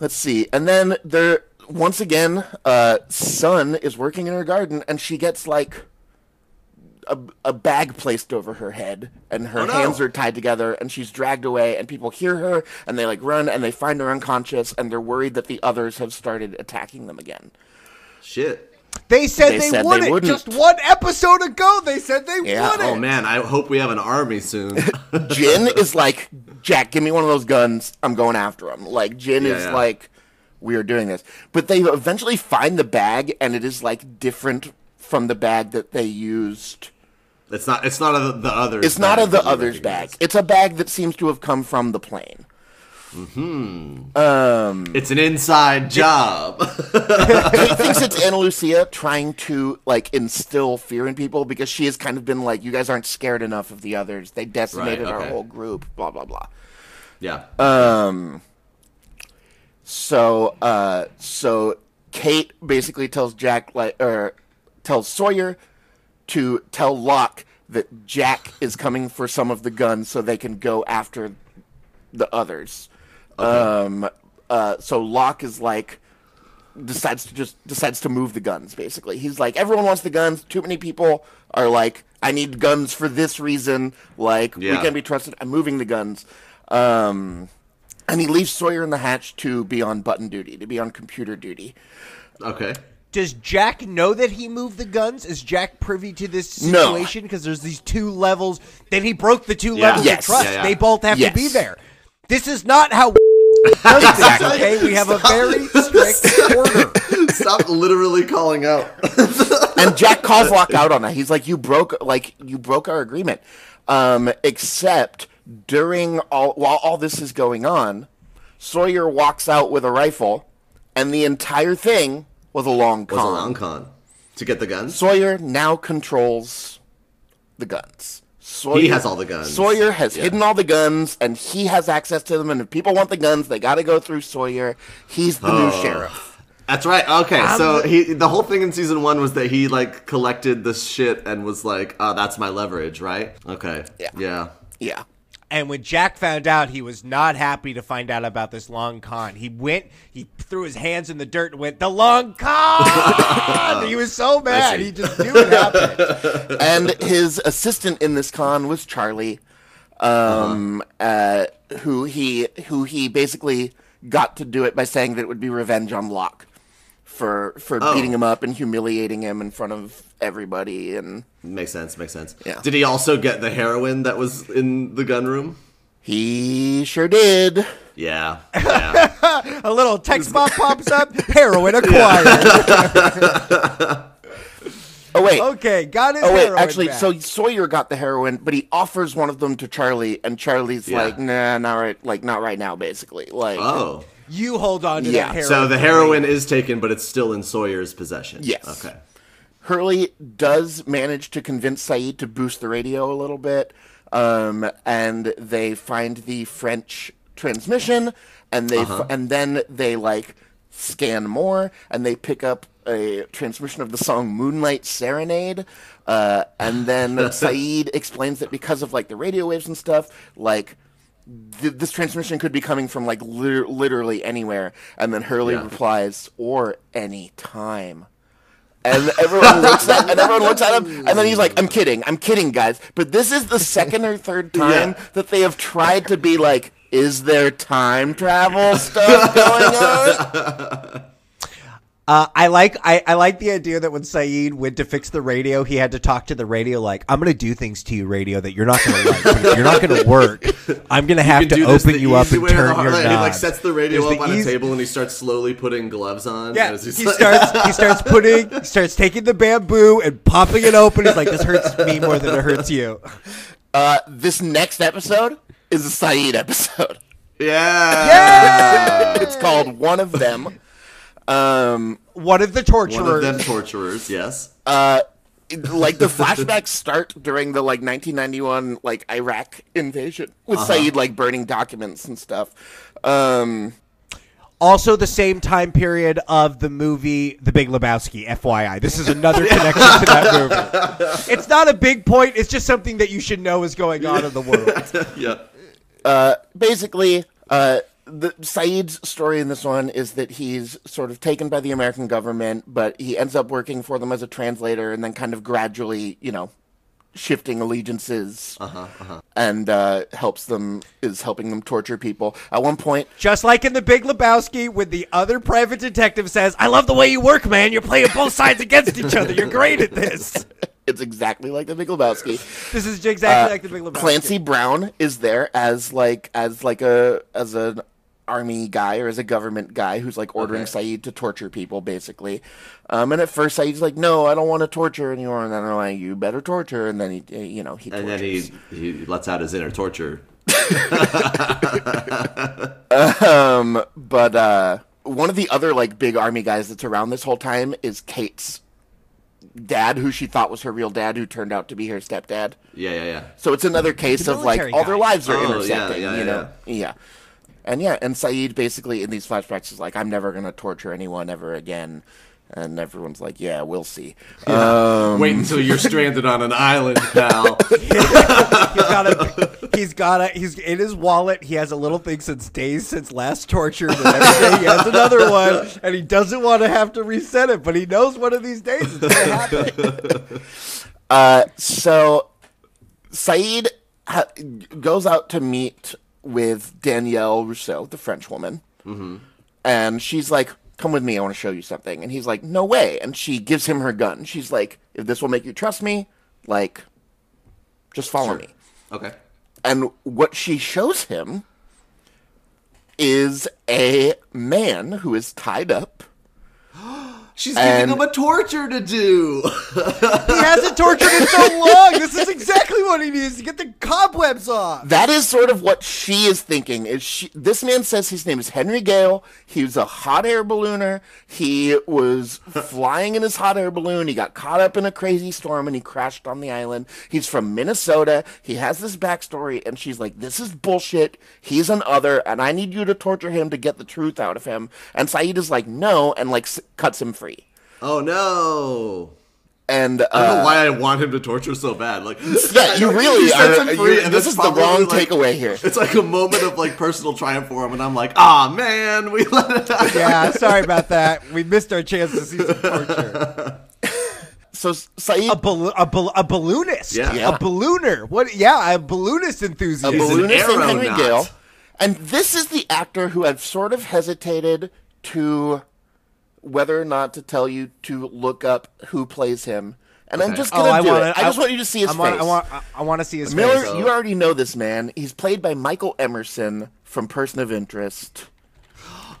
let's see. And then there, once again, uh, Sun is working in her garden, and she gets like a, a bag placed over her head, and her Oh, no. hands are tied together, and she's dragged away, and people hear her, and they like run, and they find her unconscious, and they're worried that the others have started attacking them again. Shit. They said They they, said wouldn't. wouldn't. Just one episode ago, they said they Yeah. wouldn't. Oh man, I hope we have an army soon. Jin is like, Jack, give me one of those guns. I'm going after him. Like Jin Yeah, is yeah. like, we are doing this. But they eventually find the bag, and it is like different from the bag that they used. it's not. It's not a, the others. It's not a the other's bag. It's a bag that seems to have come from the plane. Hmm. Um. It's an inside job. Kate thinks it's Ana Lucia trying to like instill fear in people because she has kind of been like, you guys aren't scared enough of the others. They decimated our okay. whole group. Blah blah blah. yeah. So, uh, so Kate basically tells Jack, like, or tells Sawyer to tell Locke that Jack is coming for some of the guns so they can go after the others. Um, uh, so Locke is like, decides to just decides to move the guns. Basically, he's like, everyone wants the guns. Too many people are like, I need guns for this reason. Like, we Yeah. can be trusted. I'm moving the guns. Um, and he leaves Sawyer in the hatch to be on button duty, to be on computer duty. Okay. Does Jack know that he moved the guns? Is Jack privy to this situation? Because there's these two levels. Then he broke the two Yeah. levels Yes. of trust. Yeah, yeah. They both have to be there. This is not how does things, okay? We have a very strict order. Stop literally calling out. and Jack calls Locke out on that. He's like, "You broke, like, you broke our agreement." Um, except during all while all this is going on, Sawyer walks out with a rifle, and the entire thing was a long con. was a long con to get the guns. Sawyer now controls the guns. Sawyer, He has all the guns. Sawyer has Yeah. hidden all the guns, and he has access to them. And if people want the guns, they got to go through Sawyer. He's the new Oh. sheriff. That's right. Okay, um, so he the whole thing in season one was that he like collected this shit and was like, "Oh, that's my leverage," right? Okay. Yeah. Yeah. Yeah. And when Jack found out, he was not happy to find out about this long con. He went, he threw his hands in the dirt and went, "The long con!" he was so mad. He just knew it happened. and his assistant in this con was Charlie, um, uh who he who he basically got to do it by saying that it would be revenge on Locke for for Oh. beating him up and humiliating him in front of everybody. And Makes sense. Makes sense. Yeah. Did he also get the heroin that was in the gun room? he sure did. Yeah. Yeah. A little text box pops up. Heroin acquired. Oh wait. Okay, got it Oh wait, actually, back. so Sawyer got the heroin, but he offers one of them to Charlie, and Charlie's Yeah. like, "Nah, not right, like not right now." Basically, like, oh. you hold on to Yeah, that heroin. So the heroin is taken, but it's still in Sawyer's possession. Yes. Okay. Hurley does manage to convince Sayid to boost the radio a little bit, um, and they find the French transmission, and they f- and then they like scan more, and they pick up a transmission of the song "Moonlight Serenade," uh, and then Sayid explains that because of like the radio waves and stuff, like. Th- this transmission could be coming from like lit- literally anywhere, and then Hurley Yeah. replies, "Or any time." And everyone looks at and everyone looks at him, and then he's like, "I'm kidding, I'm kidding, guys." But this is the second or third time Yeah. that they have tried to be like, "Is there time travel stuff going on?" Uh, I like I, I like the idea that when Sayid went to fix the radio, he had to talk to the radio like, "I'm going to do things to you, radio, that you're not going to like. you're not going to work. I'm going to have to can do this open you up and way or the turn your way. knobs." He like sets the radio There's up the on a table and he starts slowly putting gloves on. Yeah, as he's he like- starts. He starts putting. He starts taking the bamboo and popping it open. He's like, "This hurts me more than it hurts you." Uh, this next episode is a Sayid episode. Yeah, yeah. It's called "One of Them." Um, One of the torturers. One torturers. of them torturers. Yes. uh, like the flashbacks start during the like 1991 like Iraq invasion with Sayid like burning documents and stuff. Um, Also, the same time period of the movie The Big Lebowski. FYI, this is another connection to that movie. It's not a big point. It's just something that you should know is going on in the world. Yeah. Uh, basically, uh, the Sayid's story in this one is that he's sort of taken by the American government, but he ends up working for them as a translator, and then kind of gradually, you know, shifting allegiances, and uh, helps them is helping them torture people. At one point, Just like in The Big Lebowski, when the other private detective says, "I love the way you work, man. You're playing both sides against each other. You're great at this." it's exactly like the Big Lebowski. This is exactly Uh, like The Big Lebowski. Clancy Brown is there as like as like a as an army guy or as a government guy who's like ordering Okay. Sayid to torture people basically. Um, and at first Sayid's like, no, I don't want to torture anymore. And then I'm like, you better torture. And then he, you know, he And tortures. then he he lets out his inner torture. Um, but uh, one of the other like big army guys that's around this whole time is Kate's dad, who she thought was her real dad, who turned out to be her stepdad. Yeah, yeah, yeah. So it's another case of like military all their lives are Oh, intersecting, yeah, you yeah, know? Yeah. And yeah, and Sayid basically in these flashbacks is like, I'm never gonna torture anyone ever again. And everyone's like, "Yeah, we'll see." Wait until you're stranded on an island, pal. he's got a he's got a he's in his wallet he has a little thing since days since last torture. and every day he has another one and he doesn't want to have to reset it but he knows one of these days it's gonna happen Uh, so Sayid ha- goes out to meet with Danielle Rousseau, the French woman, mm-hmm. and she's like, "Come with me. I want to show you something." And he's like, "No way!" And she gives him her gun. She's like, "If this will make you trust me, like, just follow me." Okay. And what she shows him is a man who is tied up. She's And- giving him a torture to do. he hasn't tortured in so long this is exactly what he needs to get the cobwebs off That is sort of what she is thinking. Is she? This man says his name is Henry Gale. He was a hot air ballooner. He was flying in his hot air balloon. He got caught up in a crazy storm and he crashed on the island. He's from Minnesota. He has this backstory, and she's like, "This is bullshit. He's an other, and I need you to torture him to get the truth out of him." And Sayid is like, "No," and like cuts him free. Oh no. And I don't know uh, why I want him to torture so bad. Like, yeah, you really He sets are. him free, and this is the wrong like- takeaway here. It's like a moment of like personal triumph for him, and I'm like, ah man, we let it out. yeah sorry about that we missed our chance to see some torture So Sayid a, bal- a, bal- a balloonist Yeah. Yeah. a ballooner what yeah a balloonist a enthusiast He's an balloonist named Henry aeronaut. Gale. And this is the actor who I've sort of hesitated to whether or not to tell you to look up who plays him. And I'm just Oh, gonna I do want it. I just want you to see his I want, face. I want, I- I want to see his Miller, face. Miller, you already know this man. He's played by Michael Emerson from Person of Interest.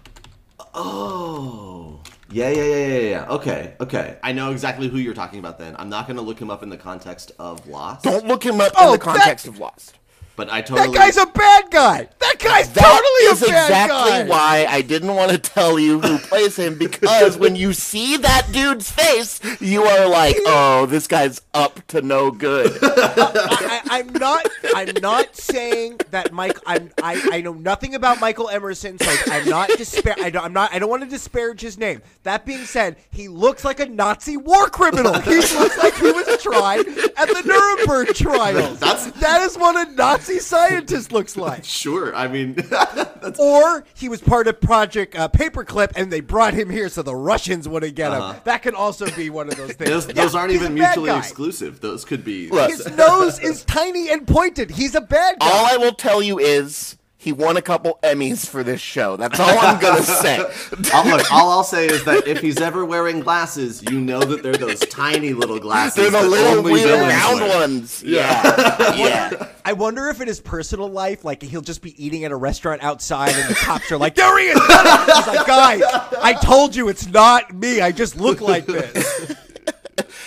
Oh. Yeah, yeah, yeah, yeah, yeah. Okay, okay. I know exactly who you're talking about then. I'm not going to look him up in the context of Lost. Don't look him up Oh, in the that- context of Lost. But I totally. That guy's a bad guy. That guy's That totally is a bad guy. That's exactly guy. why I didn't want to tell you who plays him because when you see that dude's face, you are like, "Oh, this guy's up to no good." I, I'm not. I'm not saying that Mike. I'm. I, I know nothing about Michael Emerson, so I'm not despair. I don't, I'm not. I don't want to disparage his name. That being said, he looks like a Nazi war criminal. He looks like he was tried at the Nuremberg trials. That's- that is what a Nazi scientist looks like. Sure, I mean, that's. Or he was part of Project uh, Paperclip, and they brought him here so the Russians wouldn't get Uh-huh. him. That can also be one of those things. Those, Yeah, those aren't even mutually exclusive. Those could be. Look. His nose is tiny and pointed. He's a bad guy. all I will tell you is he won a couple Emmys for this show. That's all I'm gonna say. I'll, look, all I'll say is that if he's ever wearing glasses, you know that they're those tiny little glasses. They're the little weird round wear. ones. Yeah, yeah. I wonder if in his personal life, like he'll just be eating at a restaurant outside, and the cops are like, "There he is!" He's like, "Guys, I told you it's not me. I just look like this.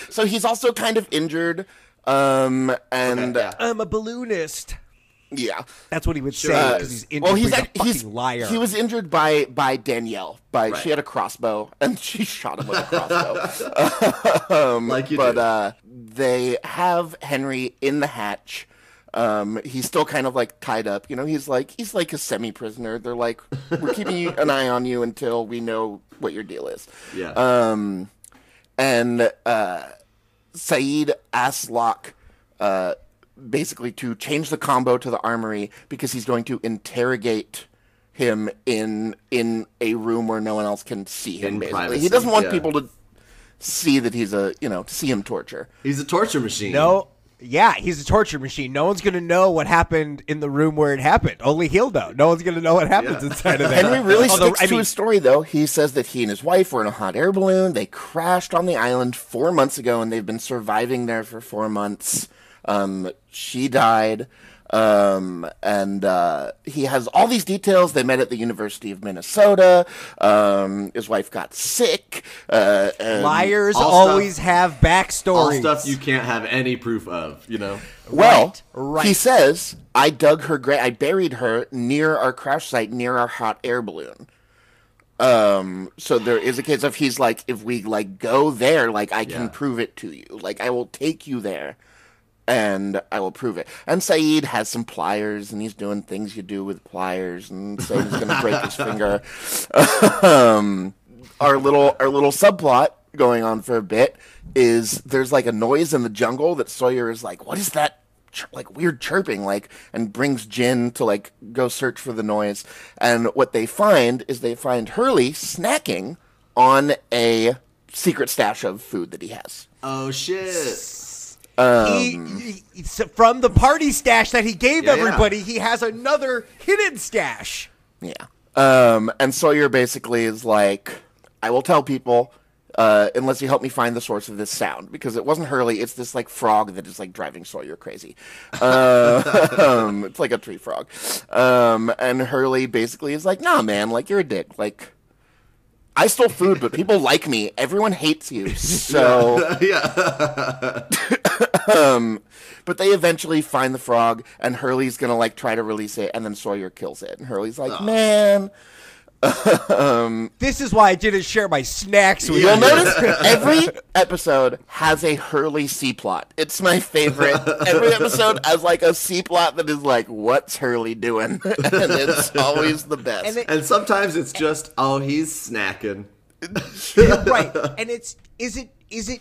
So he's also kind of injured, um, and Yeah. I'm a balloonist." Yeah. That's what he would Sure say is. because he's injured. Well, he's he's a act- he's fucking liar. he was injured by by Danielle. By Right. she had a crossbow and she shot him with a crossbow. like you but do. uh, they have Henry in the hatch. Um, he's still kind of like tied up. You know, he's like he's like a semi prisoner. They're like, we're keeping an eye on you until we know what your deal is. yeah. Um, and uh, Sayid asks Locke uh, basically to change the combo to the armory because he's going to interrogate him in in a room where no one else can see him. In basically, he doesn't want yeah. people to see that he's a you know to see him torture. he's a torture machine. no. Yeah, he's a torture machine. No one's gonna know what happened in the room where it happened. Only he'll know. No one's gonna know what happens Yeah. inside of there. Henry really Although, sticks I to mean, his story, though. He says that he and his wife were in a hot air balloon. They crashed on the island four months ago, and they've been surviving there for four months. Um, she died, um, and uh, he has all these details. They met at the University of Minnesota. Um, his wife got sick. Uh, and- liars All stuff- always have All backstories. stuff you can't have any proof of, you know? Well, Right, right. he says, I dug her grave, I buried her near our crash site, near our hot air balloon. Um, so there is a case of he's like, if we like go there, like I can Yeah. prove it to you. Like I will take you there and I will prove it. And Sayid has some pliers and he's doing things you do with pliers and saying he's gonna break his finger. um our little our little subplot going on for a bit is there's like a noise in the jungle that Sawyer is like, what is that? Like weird chirping, like, and brings Jin to like go search for the noise. And what they find is they find Hurley snacking on a secret stash of food that he has. Oh shit! He, he- from the party stash that he gave Yeah, yeah. everybody, he has another hidden stash. Yeah. Um, and Sawyer basically is like, I will tell people uh, unless you help me find the source of this sound because it wasn't Hurley. It's this like frog that is like driving Sawyer crazy. Uh, um, it's like a tree frog. Um, and Hurley basically is like, Nah, man, like you're a dick. Like. I stole food, but people like me. Everyone hates you. So, um, but they eventually find the frog, and Hurley's gonna like try to release it, and then Sawyer kills it. And Hurley's like, "Man, Um, this is why I didn't share my snacks with You'll you. notice every episode has a Hurley C plot. It's my favorite. Every episode has like a C plot that is like, "What's Hurley doing?" and it's always the best. And it- And sometimes it's just, oh, he's snacking. right. And it's is it is it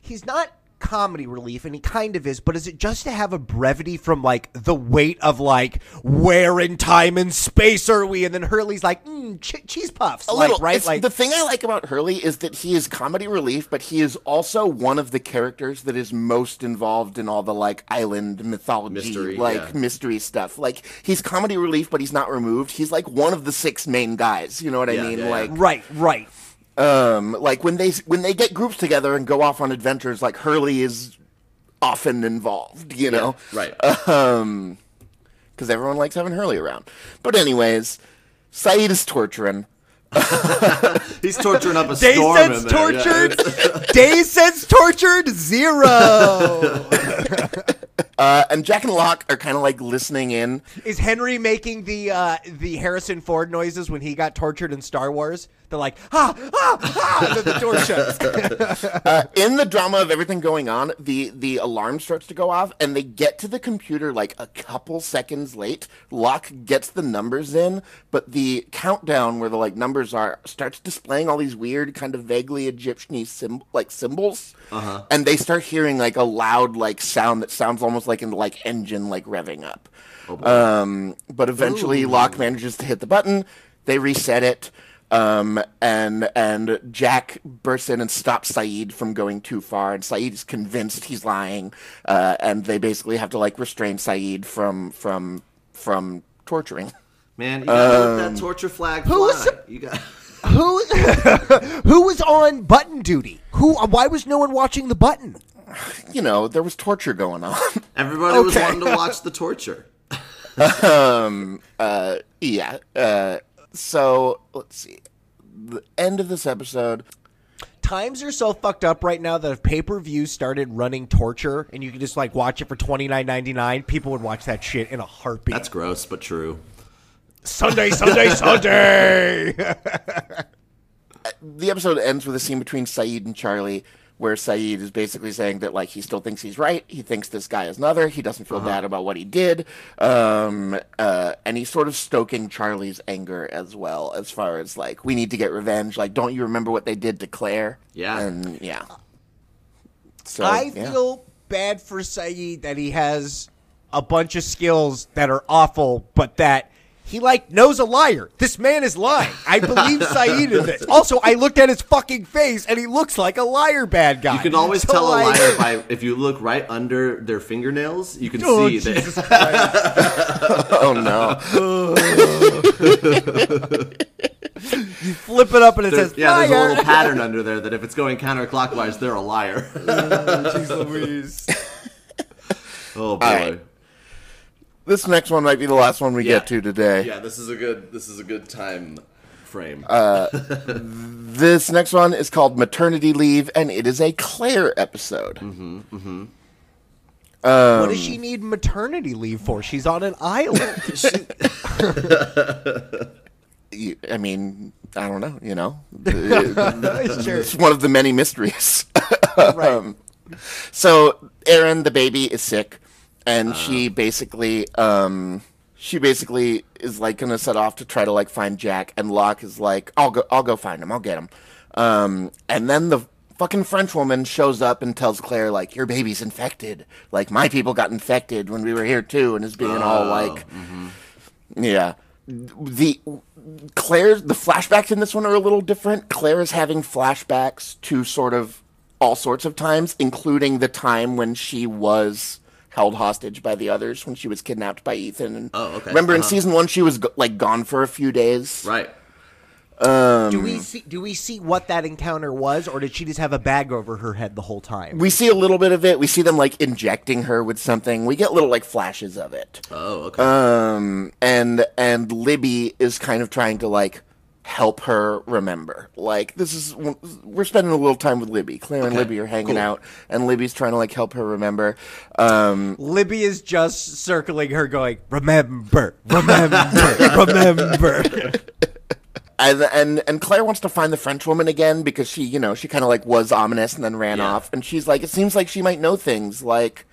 he's not comedy relief and he kind of is, but is it just to have a brevity from like the weight of like where in time and space are we? And then Hurley's like, mm, ch- cheese puffs. a like, little, right? Like the thing I like about Hurley is that he is comedy relief, but he is also one of the characters that is most involved in all the like island mythology, Mystery, like yeah. mystery stuff. Like he's comedy relief, but he's not removed. He's like one of the six main guys. You know what I mean? yeah, yeah. like Right, right. Um like when they when they get groups together and go off on adventures like hurley is often involved you know Right. because everyone likes having hurley around but anyways sayid is torturing He's torturing up a Day storm sense in there. yeah. tortured. Day sense tortured zero. uh and jack and locke are kind of like listening in Is Henry making the uh, the Harrison Ford noises when he got tortured in Star Wars? They're like, ah, ah, ah, and the door shuts. in the drama of everything going on, the the alarm starts to go off, and they get to the computer like a couple seconds late. Locke gets the numbers in, but the countdown where the like numbers are starts displaying all these weird, kind of vaguely Egyptian sim- like symbols, uh-huh. and they start hearing like a loud like sound that sounds almost like an like engine like revving up. Um, but eventually, Locke manages to hit the button. They reset it. Um, and and Jack bursts in and stops Sayid from going too far, and Sayid is convinced he's lying, uh, and they basically have to like restrain Sayid from from from torturing. Man, you gotta let Um, that torture flag who was You got. who who was on button duty? Who? Why was no one watching the button? You know, there was torture going on. Everybody was wanting to watch the torture. Um. Uh. Yeah. Uh, so let's see. The end of this episode. Times are so fucked up right now that if pay per view started running torture and you could just like watch it for twenty nine ninety nine, people would watch that shit in a heartbeat. That's gross, but true. Sunday, Sunday, Sunday. Uh, the episode ends with a scene between Sayid and Charlie where Sayid is basically saying that like he still thinks he's right. He thinks this guy is another. He doesn't feel bad about what he did. Um, uh, and he's sort of stoking Charlie's anger as well, as far as like we need to get revenge. Like, don't you remember what they did to Claire? Yeah. And yeah. So I yeah. feel bad for Sayid that he has a bunch of skills that are awful, but that he like knows a liar. This man is lying. I believe Sayid in this. Also, I looked at his fucking face and he looks like a liar bad guy. You can always So, tell a liar by if you look right under their fingernails. You can Oh, see Jesus that. Oh no. You flip it up and it There's- says yeah, there's a little pattern under there that if it's going counterclockwise, they're a liar. Oh, jeez Louise. oh boy. right. This next one might be the last one we Yeah. get to today. Yeah, this is a good. This is a good time frame. Uh, This next one is called Maternity Leave, and it is a Claire episode. Mm-hmm. what does she need maternity leave for? She's on an island. You- I mean, I don't know. You know, sure. it's one of the many mysteries. Right. Um, so Aaron, the baby, is sick, and she basically um, she basically is like gonna set off to try to like find Jack, and Locke is like, "I'll go, I'll go find him, I'll get him." Um, and then the fucking French woman shows up and tells Claire like, "Your baby's infected. Like my people got infected when we were here too," and is being all like, "Yeah." The Claire's the flashbacks in this one are a little different. Claire is having flashbacks to sort of all sorts of times, including the time when she was held hostage by the others when she was kidnapped by Ethan. And Oh, okay. Remember in Uh-huh. season one, she was like gone for a few days. Right. do we see? Do we see what that encounter was, or did she just have a bag over her head the whole time? We see a little bit of it. We see them like injecting her with something. We get little like flashes of it. Oh, okay. Um, and and Libby is kind of trying to like help her remember. Like this is we're spending a little time with Libby. Claire and Okay, Libby are hanging cool. out, and Libby's trying to like help her remember. Um, Libby is just circling her, going, "Remember, remember, remember." and and and Claire wants to find the French woman again because she, you know, she kind of like was ominous and then ran Yeah. off, and she's like, it seems like she might know things like.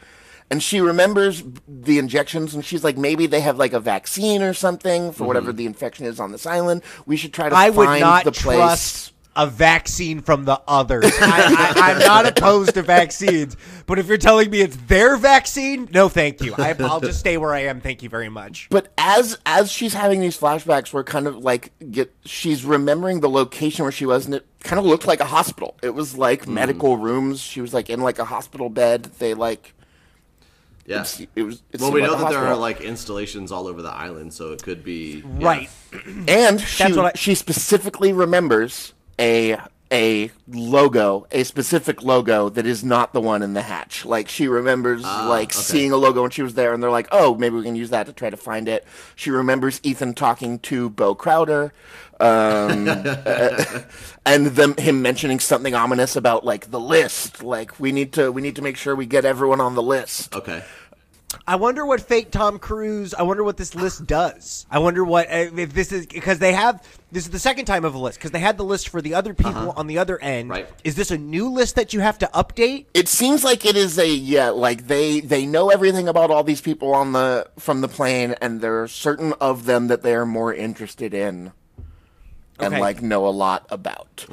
And she remembers the injections, and she's like, maybe they have like a vaccine or something for whatever the infection is on this island. We should try to I would find not the place. trust a vaccine from the others. I, I, I'm not opposed to vaccines, but if you're telling me it's their vaccine, no, thank you. I, I'll just stay where I am. Thank you very much. But as as she's having these flashbacks, we're kind of like get she's remembering the location where she was, and it kind of looked like a hospital. It was like Hmm. medical rooms. She was like in like a hospital bed. They like yeah. it was. It Well, we know a that there are like installations all over the island, so it could be yeah. Right. and she That's what I- she specifically remembers a a logo, a specific logo that is not the one in the hatch. Like she remembers like okay. seeing a logo when she was there, and they're like, "Oh, maybe we can use that to try to find it." She remembers Ethan talking to Bo Crowder, um, uh, and them him mentioning something ominous about like the list. Like we need to we need to make sure we get everyone on the list. Okay. I wonder what fake Tom Cruise. I wonder what this list does. I wonder what uh, if this is because they have this is the second time of a list because they had the list for the other people on the other end. Right. Is this a new list that you have to update? it seems like it is a yeah like they they know everything about all these people on the from the plane and there are certain of them that they are more interested in and like know a lot about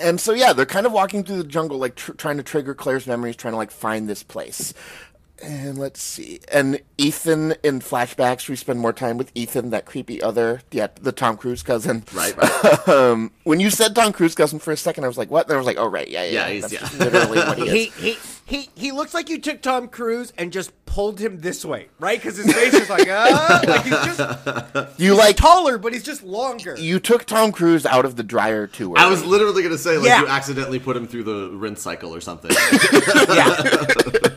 and so yeah they're kind of walking through the jungle like tr- trying to trigger claire's memories trying to like find this place and let's see. And Ethan in flashbacks, we spend more time with Ethan, that creepy other, yeah, the Tom Cruise cousin. Right, right. um, when you said Tom Cruise cousin for a second, I was like, what? And I was like, oh, right, yeah, yeah. Yeah, he's- That's yeah. literally what he is. He he he he looks like you took Tom Cruise and just pulled him this way, right? Because his face is like ah, like he's just you like taller, but he's just longer. you took Tom Cruise out of the dryer too early. I was literally gonna say like Yeah. you accidentally put him through the rinse cycle or something. yeah.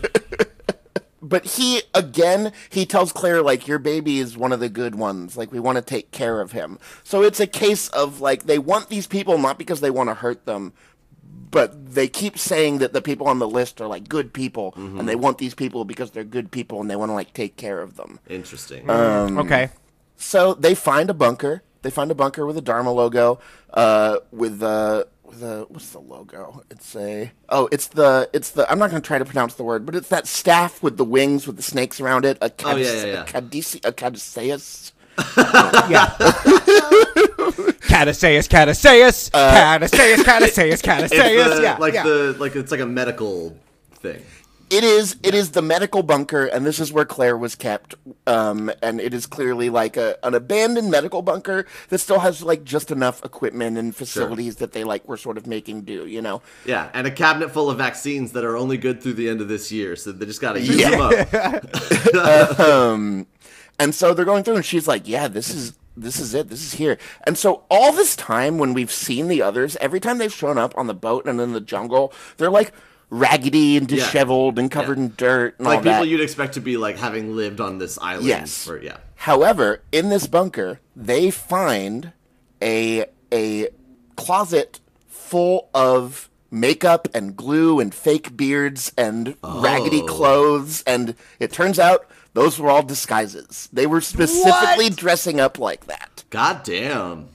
But he again he tells Claire like your baby is one of the good ones. Like we want to take care of him. So it's a case of like they want these people not because they want to hurt them, but they keep saying that the people on the list are like good people and mm-hmm. they want these people because they're good people and they want to like take care of them. Interesting. Um, mm, okay. So they find a bunker. They find a bunker with a Dharma logo, uh, with uh, the what's the logo? It's a oh, it's the it's the I'm not going to try to pronounce the word, but it's that staff with the wings with the snakes around it. A Oh, yeah, yeah, yeah. A, cadisi, a caduceus. Yeah. Cataseus, Cataseus, uh, Cataseus, Cataseus, it's Cataseus. the, Yeah, like yeah. the like it's like a medical thing. It is. It is the medical bunker, and this is where Claire was kept. Um, and it is clearly like a an abandoned medical bunker that still has like just enough equipment and facilities that they like were sort of making do. You know. Yeah, and a cabinet full of vaccines that are only good through the end of this year, so they just gotta use Yeah. them up. And so they're going through, and she's like, "Yeah, this is this is it. This is here." And so all this time, when we've seen the others, every time they've shown up on the boat and in the jungle, they're like raggedy and Yeah. disheveled and covered Yeah. in dirt and like people that. you'd expect to be like having lived on this island Yes. for yeah. However, in this bunker, they find a a closet full of makeup and glue and fake beards and raggedy Oh. clothes and it turns out those were all disguises. They were specifically What? dressing up like that. God damn.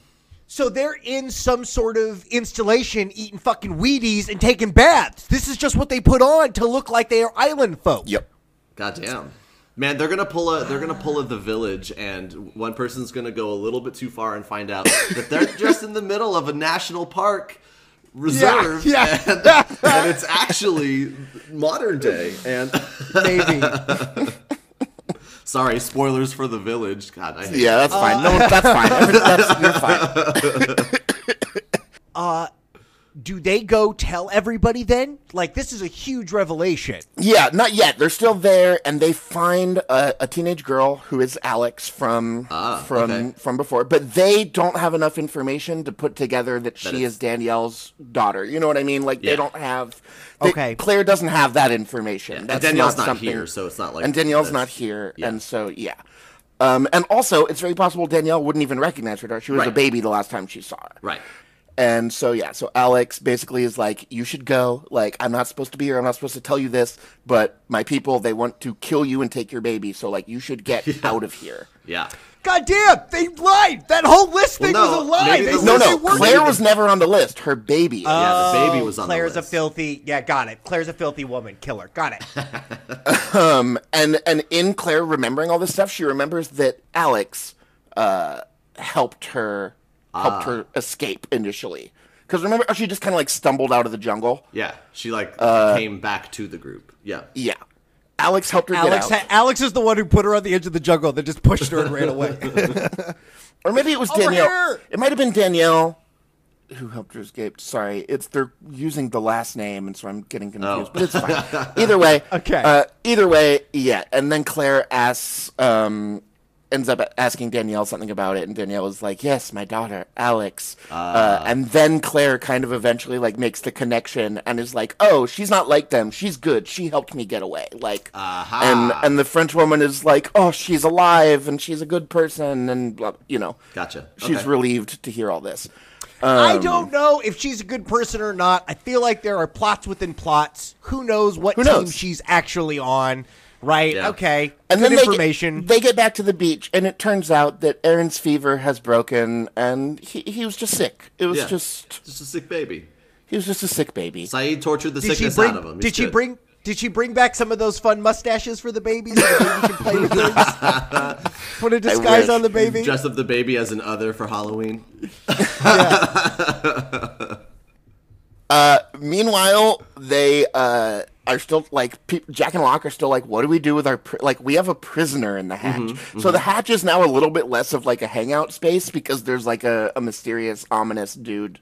So they're in some sort of installation eating fucking Wheaties and taking baths. This is just what they put on to look like they are island folk. Yep. Goddamn. Man, they're gonna pull a they're gonna pull a the village, and one person's gonna go a little bit too far and find out that they're just in the middle of a national park reserve, yeah. And, and it's actually modern day. And Maybe. sorry, spoilers for the village. God, I hate Yeah, that's fine. No, uh, that's fine. That's, you're fine. Uh, Do they go tell everybody then? Like this is a huge revelation. Yeah, not yet. They're still there, and they find a, a teenage girl who is Alex from from okay. from before, but they don't have enough information to put together that she it's- is Danielle's daughter. You know what I mean? Like Yeah. they don't have. they- Okay. Claire doesn't have that information. And That's Danielle's not, something- here, so it's not like and Danielle's that's- not here, yeah. and so yeah. Um, and also, it's very possible Danielle wouldn't even recognize her daughter. She was a baby the last time she saw her. Right. And so yeah, so Alex basically is like, you should go. Like, I'm not supposed to be here. I'm not supposed to tell you this, but my people they want to kill you and take your baby. So like, you should get out of here. Yeah. God damn, they lied. That whole list thing Well, was a lie. maybe They the No, list- they no, weren't. Claire was never on the list. Her baby. is. Yeah, the baby was on Claire's the a filthy. Yeah, got it. Claire's a filthy woman killer. Got it. and and in Claire remembering all this stuff, she remembers that Alex uh, helped her helped her escape initially. Because remember, she just kind of like stumbled out of the jungle. Yeah. She like Uh, came back to the group. Yeah. Yeah, Alex helped her Alex. get Ha- out. Alex is the one who put her on the edge of the jungle. That just pushed her and ran away. Or maybe it was Over Danielle. here! It might have been Danielle who helped her escape. Sorry, it's they're using the last name, and so I'm getting confused. Oh. But it's fine. either way, Okay. Uh, either way, yeah. And then Claire asks, um, ends up asking Danielle something about it, and Danielle is like, "Yes, my daughter, Alex." Uh, and then Claire kind of eventually like makes the connection and is like, "Oh, she's not like them. She's good. She helped me get away." Like, and and the French woman is like, "Oh, she's alive and she's a good person," and blah, you know, Gotcha. She's Okay. relieved to hear all this. I don't know if she's a good person or not. I feel like there are plots within plots. Who knows what Who team knows? she's actually on? Right? Yeah. Okay. And good then they information. Get, they get back to the beach, and it turns out that Aaron's fever has broken, and he, he was just sick. It was Yeah. just Just a sick baby. he was just a sick baby. Sayid tortured the did she sickness bring? out of him. He's Did she good. bring? Did she bring back some of those fun mustaches for the baby so the baby can play with things? Put a disguise on the baby. dress up the baby as an other for Halloween? Meanwhile, they uh, are still like pe- Jack and Locke are still like, what do we do with our pri-? like? We have a prisoner in the hatch, Mm-hmm, so the hatch is now a little bit less of like a hangout space because there's like a, a mysterious, ominous dude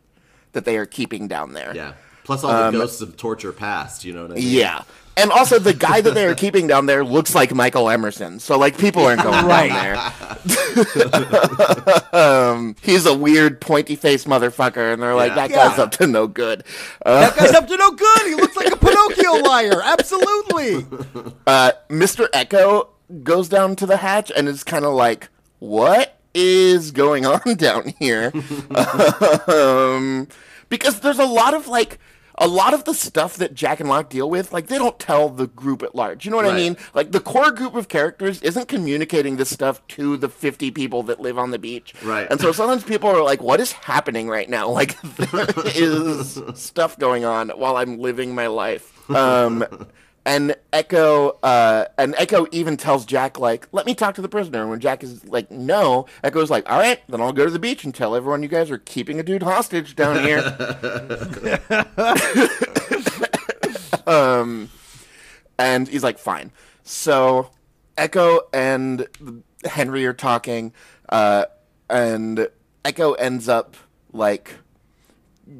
that they are keeping down there. Yeah. Plus all the ghosts of torture past. You know what I mean? Um, Yeah. And also, the guy that they are keeping down there looks like Michael Emerson. So, like, people aren't going Right. down there. um, he's a weird, pointy faced motherfucker, and they're like, Yeah. that guy's Yeah. up to no good. Uh, That guy's up to no good. He looks like a Pinocchio liar. Absolutely. Mr. Eko goes down to the hatch and is kind of like, what is going on down here? um, because there's a lot of, like, a lot of the stuff that Jack and Locke deal with, like, they don't tell the group at large. You know what I mean? Like, the core group of characters isn't communicating this stuff to the 50 people that live on the beach. Right. And so sometimes people are like, what is happening right now? Like, there is stuff going on while I'm living my life. Um, and Eko, uh, and Eko even tells Jack, like, let me talk to the prisoner. And when Jack is like, no, Eko's like, all right, then I'll go to the beach and tell everyone you guys are keeping a dude hostage down here. um, and he's like, fine. So Eko and Henry are talking, uh, and Eko ends up like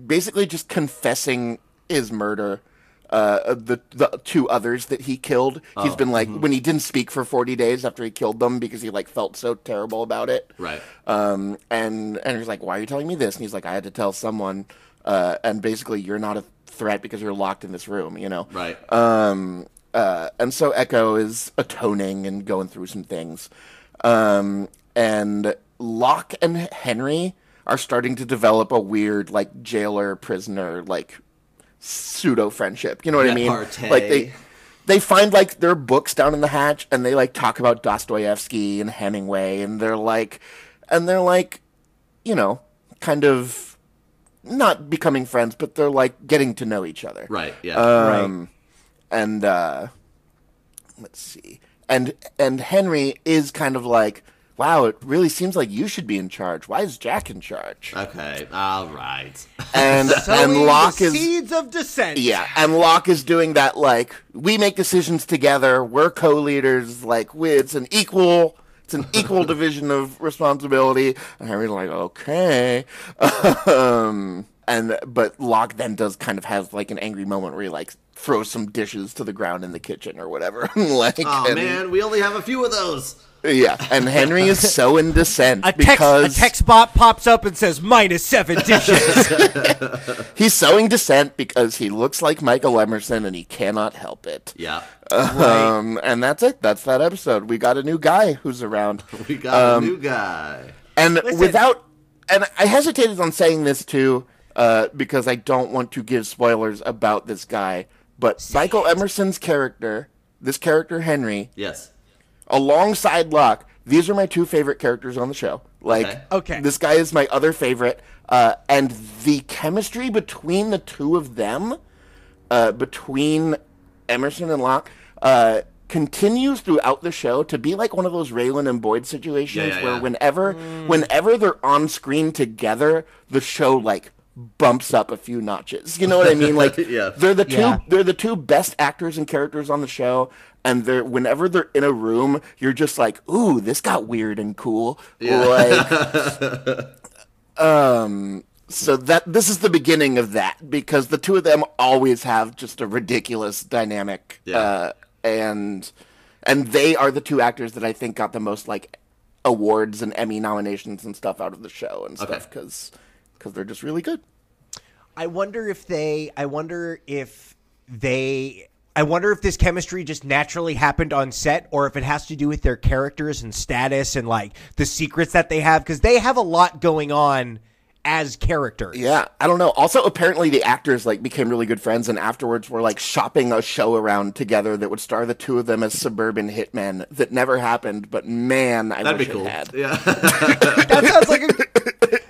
basically just confessing his murder. Uh, the the two others that he killed. He's been like when he didn't speak for forty days after he killed them because he like felt so terrible about it. Right. Um, and and he's like, "Why are you telling me this?" And he's like, "I had to tell someone." Uh, and basically, you're not a threat because you're locked in this room. You know. Right. Um, uh, and so Eko is atoning and going through some things. Um, and Locke and Henry are starting to develop a weird, like, jailer prisoner, like, pseudo friendship. You know what I mean? Like, they. They find like their books down in the hatch, and they like talk about Dostoevsky and Hemingway, and they're like, and they're like, you know, kind of not becoming friends, but they're like getting to know each other right. Yeah. um, and uh, let's see. and and Henry is kind of like, wow, it really seems like you should be in charge. Why is Jack in charge? Okay, all right. And Sowing and Locke the is seeds of dissent. yeah, and Locke is doing that like we make decisions together. We're co-leaders. Like we- it's an equal. It's an equal division of responsibility. And Henry's like, okay. um, and but Locke then does kind of have like an angry moment where he like throws some dishes to the ground in the kitchen or whatever. like, Oh and- man, we only have a few of those. Yeah. And Henry is so in dissent A text, because a text bot pops up and says minus seven dishes. he's so in dissent because he looks like Michael Emerson and he cannot help it. Yeah, Um, and that's it. That's that episode. We got a new guy who's around. we got Um, a new guy. And Listen. without, and I hesitated on saying this too, uh, because I don't want to give spoilers about this guy. But Michael Emerson's character, this character Henry, Yes. Alongside Locke, these are my two favorite characters on the show. Like, Okay. Okay. this guy is my other favorite, uh, and the chemistry between the two of them, uh, between Emerson and Locke, uh, continues throughout the show to be like one of those Raylan and Boyd situations Yeah, yeah, where yeah. whenever, whenever they're on screen together, the show like bumps up a few notches. You know what I mean? Like, Yeah. they're the two Yeah. they're the two best actors and characters on the show and they're whenever they're in a room you're just like ooh this got weird and cool like um so that this is the beginning of that because the two of them always have just a ridiculous dynamic Yeah. uh and and they are the two actors that I think got the most like awards and Emmy nominations and stuff out of the show and stuff cuz cuz they're just really good I wonder if they. I wonder if they. I wonder if this chemistry just naturally happened on set, or if it has to do with their characters and status and like the secrets that they have, because they have a lot going on as characters. Yeah, I don't know. Also, apparently the actors like became really good friends, and afterwards were like shopping a show around together that would star the two of them as suburban hitmen. That never happened, but man, I That'd wish be cool. it had. Yeah. that sounds like a.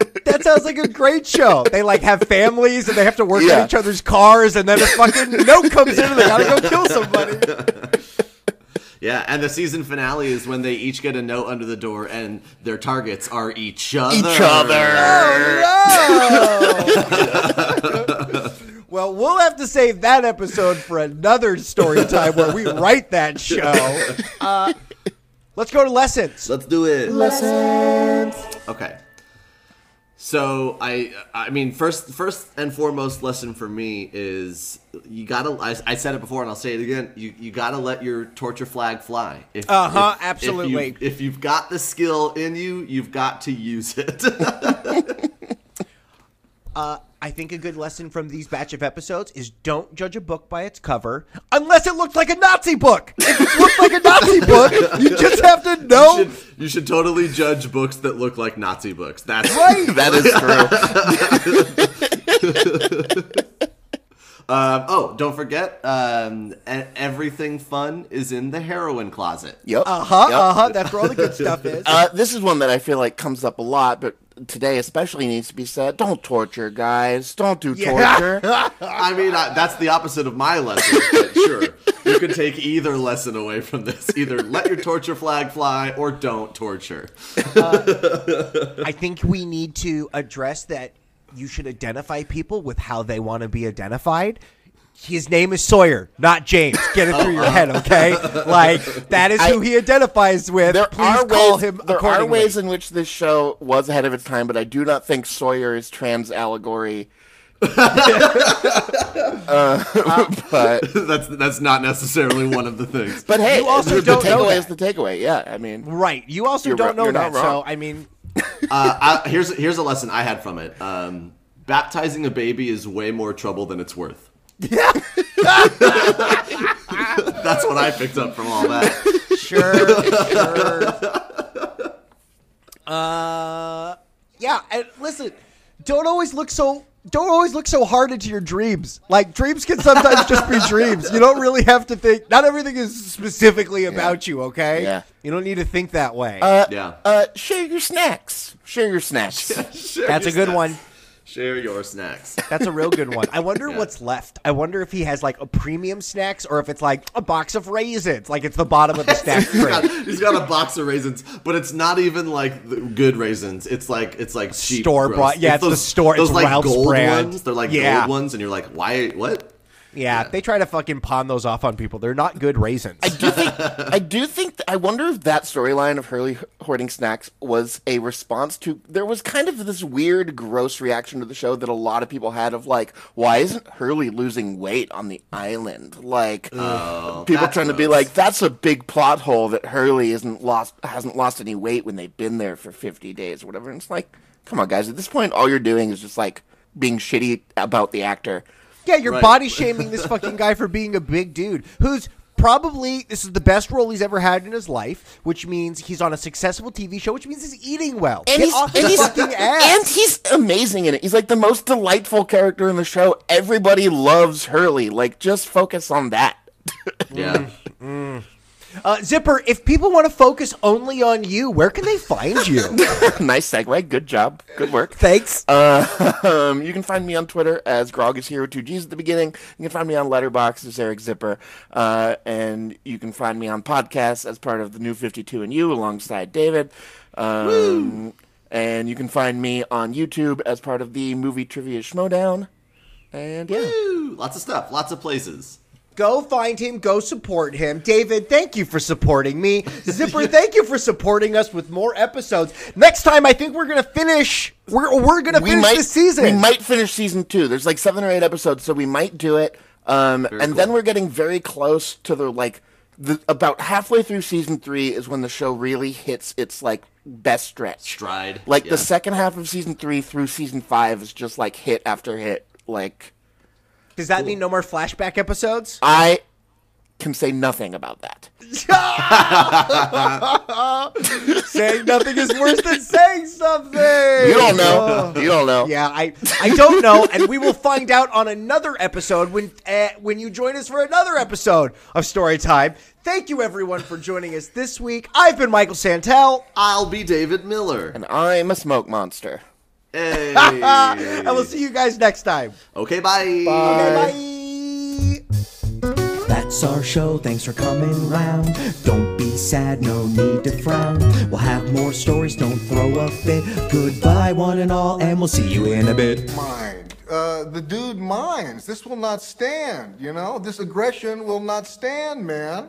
That sounds like a great show. They like have families and they have to work Yeah. on each other's cars, and then a fucking note comes in and they gotta go kill somebody. yeah, and the season finale is when they each get a note under the door and their targets are each other. Each other. well, we'll have to save that episode for another story time where we write that show. Uh, let's go to lessons. Let's do it. Lessons. Okay. So I, I mean, first, first and foremost lesson for me is you gotta. I, I said it before and I'll say it again. You you gotta let your torture flag fly. If, Uh-huh, if- if absolutely. you- If, you've got the skill in you, you've got to use it. Uh, I think a good lesson from these batch of episodes is don't judge a book by its cover unless it looks like a Nazi book. If it looks like a Nazi book, you just have to know. you, should, you should totally judge books that look like Nazi books. That's Right. that is true. Um, oh, don't forget, um, e- everything fun is in the heroin closet. yep. Uh huh. Yep. Uh huh. That's where all the good stuff is. Uh, this is one that I feel like comes up a lot, but today especially needs to be said. Don't torture, guys. Don't do torture. I mean, I, that's the opposite of my lesson, but sure. You can take either lesson away from this. Either let your torture flag fly or don't torture. Uh, I think we need to address that you should identify people with how they want to be identified. His name is Sawyer, not James. Get it through your head, okay? Like that is who I- he identifies with. There Please are call ways. him there are ways in which this show was ahead of its time, but I do not think Sawyer is trans allegory. uh, but that's that's not necessarily one of the things. but hey, You also the, don't the know takeaway that. is the takeaway. Yeah, I mean, Right. You also You're don't know you're that. not So. I mean, Uh, I, here's here's a lesson I had from it. Um, baptizing a baby is way more trouble than it's worth. Yeah. That's what I picked up from all that. Sure. sure. Uh, yeah. And listen, don't always look so. Don't always look so hard into your dreams. Like dreams can sometimes just be dreams. You don't really have to think. Not everything is specifically about you. Okay. Yeah. You don't need to think that way. uh, Yeah. uh, share your snacks. Share your snacks. Sure, That's a good that. one. Share your snacks. That's a real good one. I wonder what's left. I wonder if he has like a premium snacks or if it's like a box of raisins, like it's the bottom of the snack he's, got, tray. he's got a box of raisins, but it's not even like the good raisins. It's like it's like cheap Store gross. bought- yeah, it's the store- Those it's like Ralph's gold brand. ones. They're like Yeah. gold ones, and you're like, why? What? Yeah, they try to fucking pawn those off on people. They're not good raisins. I do think. I do think. I wonder if that storyline of Hurley hoarding snacks was a response to. There was kind of this weird, gross reaction to the show that a lot of people had of like, why isn't Hurley losing weight on the island? Like, oh, people Oh, that's trying to be like, that's a big plot hole that Hurley isn't lost, hasn't lost any weight when they've been there for fifty days or whatever. And it's like, come on, guys. At this point, all you're doing is just like being shitty about the actor. Yeah, you're Right. body shaming this fucking guy for being a big dude who's probably this is the best role he's ever had in his life, which means he's on a successful TV show, which means he's eating well. and Get he's, off and, the he's, fucking ass. and he's amazing in it. He's like the most delightful character in the show. Everybody loves Hurley. Like, just focus on that. Yeah. Mm-hmm. Uh, Zipper, if people want to focus only on you, where can they find you? nice segue. Good job. Good work. Thanks. Um, you can find me on Twitter as Grog is here with two G's at the beginning. You can find me on Letterboxd as Eric Zipper, uh, and you can find me on podcasts as part of the New Fifty Two and You alongside David. Um, and you can find me on YouTube as part of the Movie Trivia Schmodown. And yeah. Woo! Lots of stuff. Lots of places. Go find him. Go support him. David, thank you for supporting me. Zipper, thank you for supporting us with more episodes. Next time, I think we're gonna finish. We're we're gonna we finish might the season. We might finish season two. There's like seven or eight episodes, so we might do it. Um, and then we're getting very close to the like the about halfway through season three is when the show really hits its like best stretch. Stride. Like Yeah. the second half of season three through season five is just like hit after hit. Like Does that mean no more flashback episodes? I can say nothing about that. saying nothing is worse than saying something. You don't know. You don't know. Yeah, I I don't know, and we will find out on another episode when uh, when you join us for another episode of Story Time. Thank you everyone for joining us this week. I've been Michael Santel, I'll be David Miller. And I'm a smoke monster. Hey. and we'll see you guys next time. Okay, bye. Okay, bye. That's our show, thanks for coming round. Don't be sad, no need to frown. We'll have more stories, don't throw a fit. Goodbye, one and all, and we'll see you in a bit. mind. Uh, the dude minds. This will not stand, you know? This aggression will not stand, man.